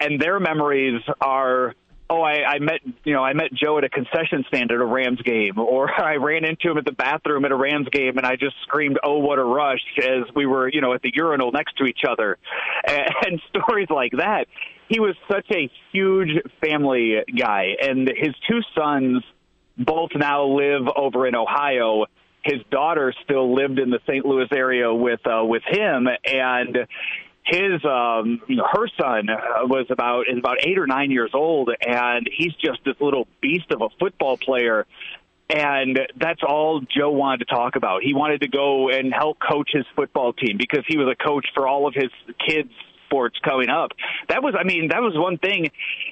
and their memories are oh, I, I met you know I met Joe at a concession stand at a Rams game, or I ran into him at the bathroom at a Rams game, and I just screamed, "Oh, what a rush!" as we were you know at the urinal next to each other, and, and stories like that. He was such a huge family guy, and his two sons both now live over in Ohio. His daughter still lived in the St. Louis area with uh, with him, and his um you know her son was about is about eight or nine years old and he's just this little beast of a football player and that's all Joe wanted to talk about. He wanted to go and help coach his football team because he was a coach for all of his kids sports coming up. That was I mean, that was one thing.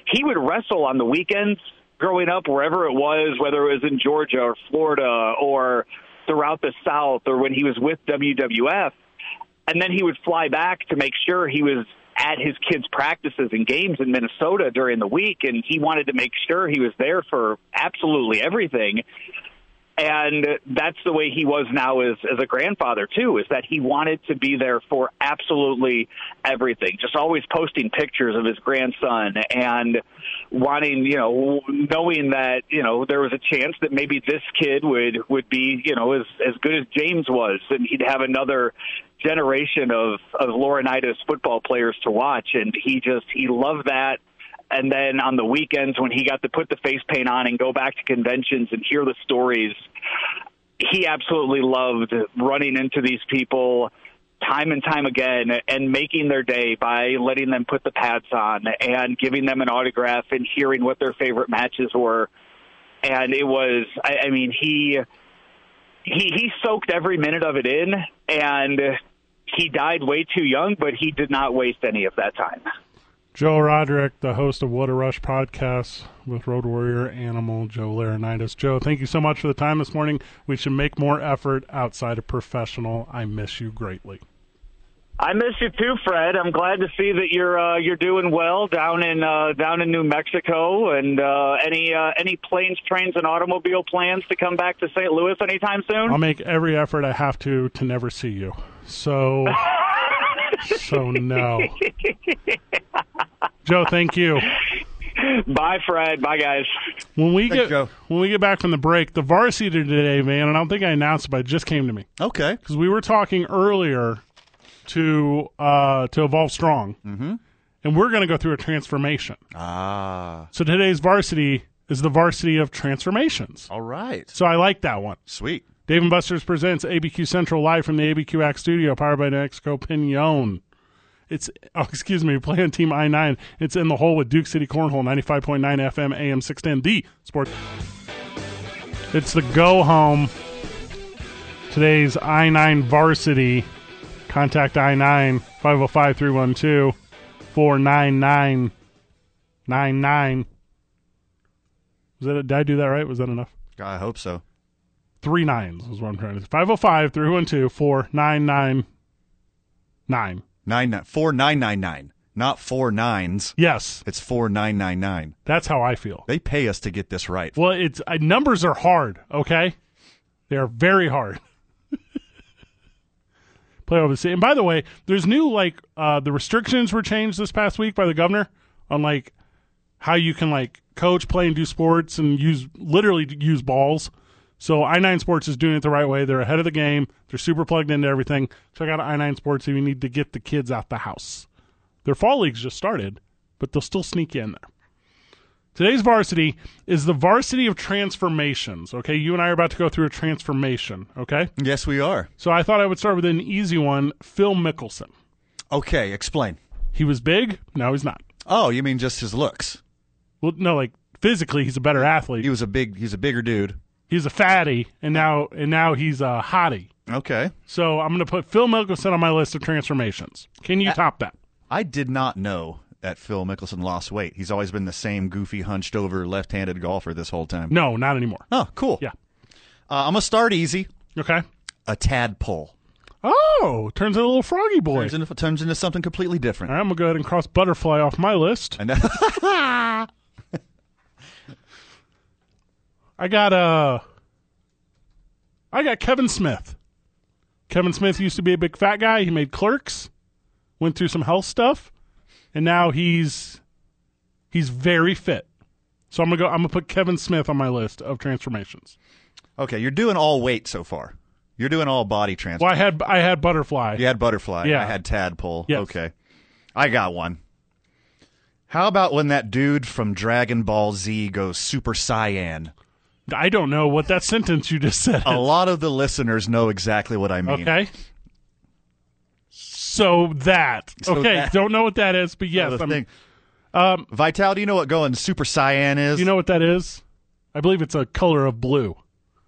He would wrestle on the weekends growing up wherever it was, whether it was in Georgia or Florida or throughout the South or when he was with WWF and then he would fly back to make sure he was at his kids' practices and games in Minnesota during the week, and he wanted to make sure he was there for absolutely everything and that's the way he was now as as a grandfather too is that he wanted to be there for absolutely everything just always posting pictures of his grandson and wanting you know knowing that you know there was a chance that maybe this kid would would be you know as as good as James was and he'd have another generation of of Laurinaitis football players to watch. And he just he loved that and then on the weekends when he got to put the face paint on and go back to conventions and hear the stories, he absolutely loved running into these people time and time again and making their day by letting them put the pads on and giving them an autograph and hearing what their favorite matches were. And it was, I, I mean, he he he soaked every minute of it in, and he died way too young, but he did not waste any of that time. Joe Roderick, the host of What a Rush podcast with Road Warrior Animal, Joe Laurinaitis. Joe, thank you so much for the time this morning. We should make more effort outside of professional. I miss you greatly. I miss you too, Fred. I'm glad to see that you're uh, you're doing well down in uh, down in New Mexico. And uh, any uh, any planes, trains, and automobile plans to come back to St. Louis anytime soon? I'll make every effort I have to to never see you. So. so no. Joe, thank you. Bye, Fred. Bye, guys. When we Thanks, get Joe. when we get back from the break, the varsity today, man, and I don't think I announced it, but it just came to me Okay. because we were talking earlier to uh, to evolve strong, mm-hmm. and we're going to go through a transformation. Ah. So today's varsity is the varsity of transformations. All right. So I like that one. Sweet. Dave and Buster's presents ABQ Central live from the ABQX studio, powered by Mexico Pinon. It's oh, excuse me, playing Team I nine. It's in the hole with Duke City Cornhole, ninety five point nine FM, AM six ten. The sport. It's the go home. Today's I nine varsity. Contact I nine 505 312 499 Was that? Did I do that right? Was that enough? I hope so. Three nines is what I'm trying to say. 505 312 4999. Nine nine four nine nine nine. Not four nines. Yes, It's four nine nine nine. that's how I feel. They pay us to get this right. Well, it's uh, numbers are hard, okay? They are very hard. Play over the sea. And by the way, there's new like uh the restrictions were changed this past week by the governor on like how you can like coach, play, and do sports and use literally use balls. So i9 Sports is doing it the right way. They're ahead of the game. They're super plugged into everything. Check out i9 Sports if you need to get the kids out the house. Their fall leagues just started. but they'll still sneak you in there. Today's varsity is the varsity of transformations. Okay, you and I are about to go through a transformation. Okay, Yes, we are. so I thought I would start with an easy one. Phil Mickelson. Okay, explain. He was big. Now he's not. Oh, you mean just his looks? Well, no, like physically, he's a better athlete. He was a big. He's a bigger dude. He's a fatty, and now and now he's a hottie. Okay. So I'm going to put Phil Mickelson on my list of transformations. Can you top that? I did not know that Phil Mickelson lost weight. He's always been the same goofy, hunched over, left-handed golfer this whole time. No, not anymore. Oh, cool. Yeah. Uh, I'm gonna start easy. Okay. A tadpole Oh, turns into a little froggy boy. turns into turns into something completely different. All right, I'm gonna go ahead and cross butterfly off my list. And I got uh I got Kevin Smith. Kevin Smith used to be a big fat guy. He made clerks, went through some health stuff, and now he's he's very fit. So I'm gonna go I'm gonna put Kevin Smith on my list of transformations. okay, you're doing all weight so far. You're doing all body transfer. Well I had I had butterfly. You had butterfly. Yeah. I had tadpole. Yes. Okay. I got one. How about when that dude from Dragon Ball Z goes Super Saiyan? I don't know what that sentence you just said. A lot of the listeners know exactly what I mean. Okay. So that. So okay, that- don't know what that is, but yes, the I'm, thing. Um, Vital, do you know what going Super Saiyan is? you know what that is? I believe it's a color of blue.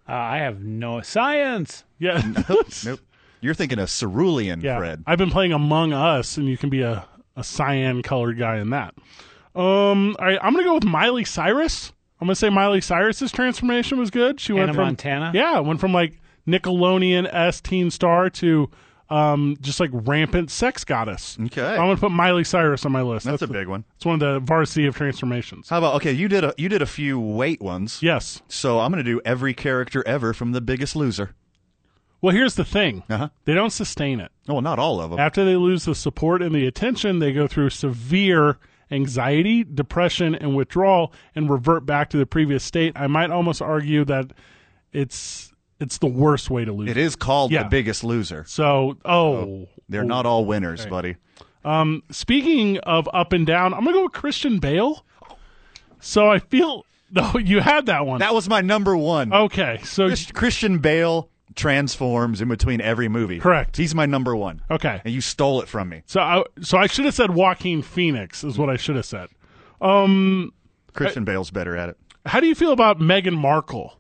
Uh, I have no science. Yeah. Nope. You're thinking of cerulean, yeah. Fred. I've been playing Among Us, and you can be a, a cyan colored guy in that. Um, all right, I'm gonna go with Miley Cyrus. I'm gonna say Miley Cyrus's transformation was good. She went Hannah from Montana? Yeah, went from like Nickelodeon S teen star to um just like rampant sex goddess. Okay. I'm gonna put Miley Cyrus on my list. That's a the- big one. It's one of the varsity of transformations. How about okay? You did a you did a few weight ones. Yes. So I'm going to do every character ever from The Biggest Loser. Well, here's the thing. Uh-huh. They don't sustain it. Oh, not all of them. After they lose the support and the attention, they go through severe anxiety, depression, and withdrawal and revert back to the previous state. I might almost argue that it's it's the worst way to lose. It is called Yeah. The Biggest Loser. So, oh, They're not all winners, buddy. Um, speaking of up and down, I'm gonna go with Christian Bale. So I feel no, you had that one. That was my number one. okay, so Christian Bale transforms in between every movie. Correct. He's my number one. okay, And you stole it from me. so I so I should have said Joaquin Phoenix is what I should have said. Um, Christian Bale's better at it. How do you feel about Meghan Markle?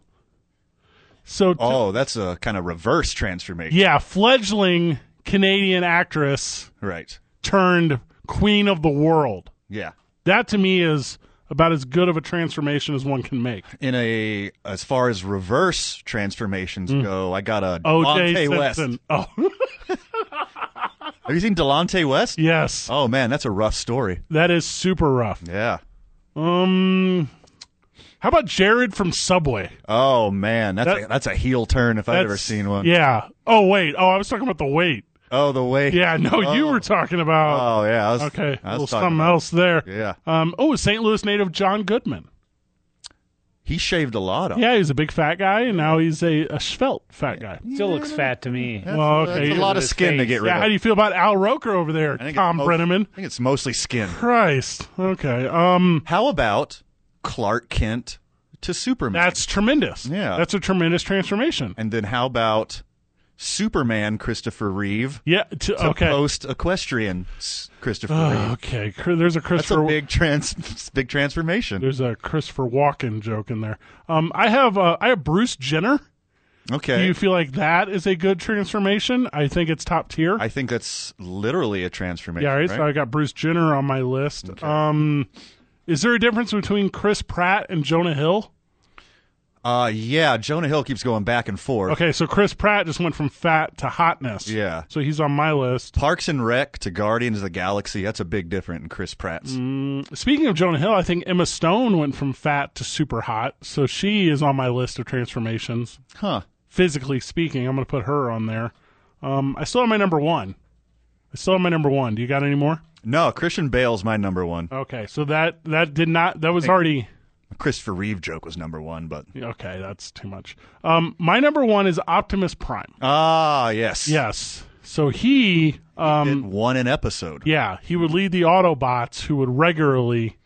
So t- Oh, that's a kind of reverse transformation. yeah, fledgling Canadian actress Right. turned queen of the world. Yeah. That to me is about as good of a transformation as one can make. In a as far as reverse transformations go, I got a OJ Delonte West. Oh, Have you seen Delonte West? yes. Oh man, that's a rough story. That is super rough. Yeah. Um, how about Jared from Subway? Oh man, that's That- a, that's a heel turn if I've ever seen one. Yeah. Oh wait. Oh, I was talking about the weight. Oh, the way. Yeah. No, you Oh. were talking about. Oh yeah. I was, okay. I A was little something about- else there. Yeah. Um. Oh, St. Louis native John Goodman. He shaved a lot off. Yeah, he's a big fat guy, and now he's a, a svelte fat guy. Still looks fat to me. Well, That's okay. a lot of his skin to get rid Yeah. of. How do you feel about Al Roker over there, Tom it's Brennaman? I think it's mostly skin. Christ. Okay. Um. How about Clark Kent to Superman? That's tremendous. Yeah. That's a tremendous transformation. and then how about Superman Christopher Reeve Yeah. To, to okay. post equestrian Christopher Reeve? okay. There's a Christopher. That's a big trans big transformation. There's a Christopher Walken joke in there. Um, I have uh, I have Bruce Jenner. Okay. Do you feel like that is a good transformation? I think it's top tier. I think that's literally a transformation. yeah, right? right? So I got Bruce Jenner on my list. Um, is there a difference between Chris Pratt and Jonah Hill? Uh, yeah, Jonah Hill keeps going back and forth. Okay, so Chris Pratt just went from fat to hotness. Yeah. So he's on my list. Parks and Rec to Guardians of the Galaxy. That's a big difference in Chris Pratt's. Mm. Speaking of Jonah Hill, I think Emma Stone went from fat to super hot. So she is on my list of transformations. Huh. physically speaking, I'm going to put her on there. Um, I still have my number one. I still have my number one. Do you got any more? No, Christian Bale's my number one. Okay, so that that did not that was already Christopher Reeve joke was number one, but okay. That's too much. Um, my number one is Optimus Prime. ah, yes, Yes. So he, um, Did one an episode. yeah, he would lead the Autobots who would regularly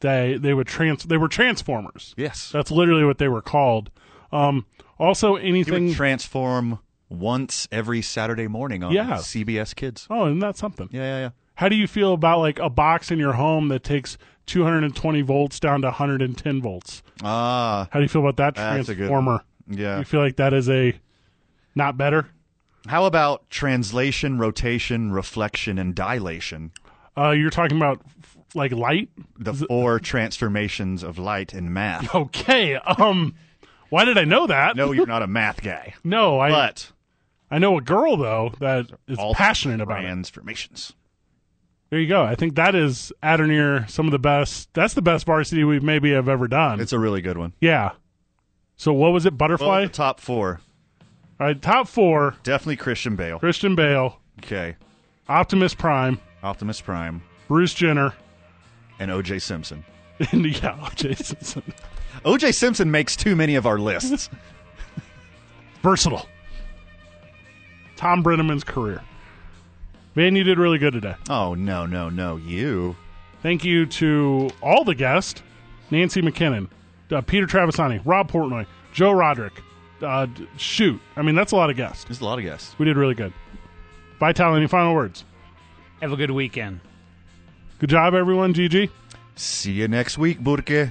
they they would trans they were transformers. Yes. That's literally what they were called. Um, also, He anything. would transform once every Saturday morning on Yeah. CBS Kids. oh, isn't that something? Yeah, yeah, yeah. How do you feel about like a box in your home that takes 220 volts down to 110 volts? Ah, How do you feel about that That's a good transformer? yeah. You feel like that is a not better? How about translation, rotation, reflection, and dilation? Uh, you're talking about f- like light? The four transformations of light in math. Okay. Um, why did I know that? No, you're not a math guy. No, I But I know a girl though that is all passionate about it. transformations. There you go. I think that is at or near some of the best. That's the best varsity we maybe have ever done. It's a really good one. yeah. So what was it? Well, Butterfly. the top four. All right, top four: Definitely Christian Bale. Christian Bale, Okay. Optimus Prime, Optimus Prime Bruce Jenner, and OJ Simpson. and yeah, O.J. Simpson. OJ Simpson makes too many of our lists. Versatile. Tom Brennaman's career. Man, you did really good today. oh, no, no, no. You. Thank you to all the guests Nancy McKinnon, uh, Peter Trevisani, Rob Portnoy, Joe Roderick. Uh, d- shoot. I mean, that's a lot of guests. There's a lot of guests. We did really good. Vital, any final words? Have a good weekend. Good job, everyone. GG. See you next week, Burke.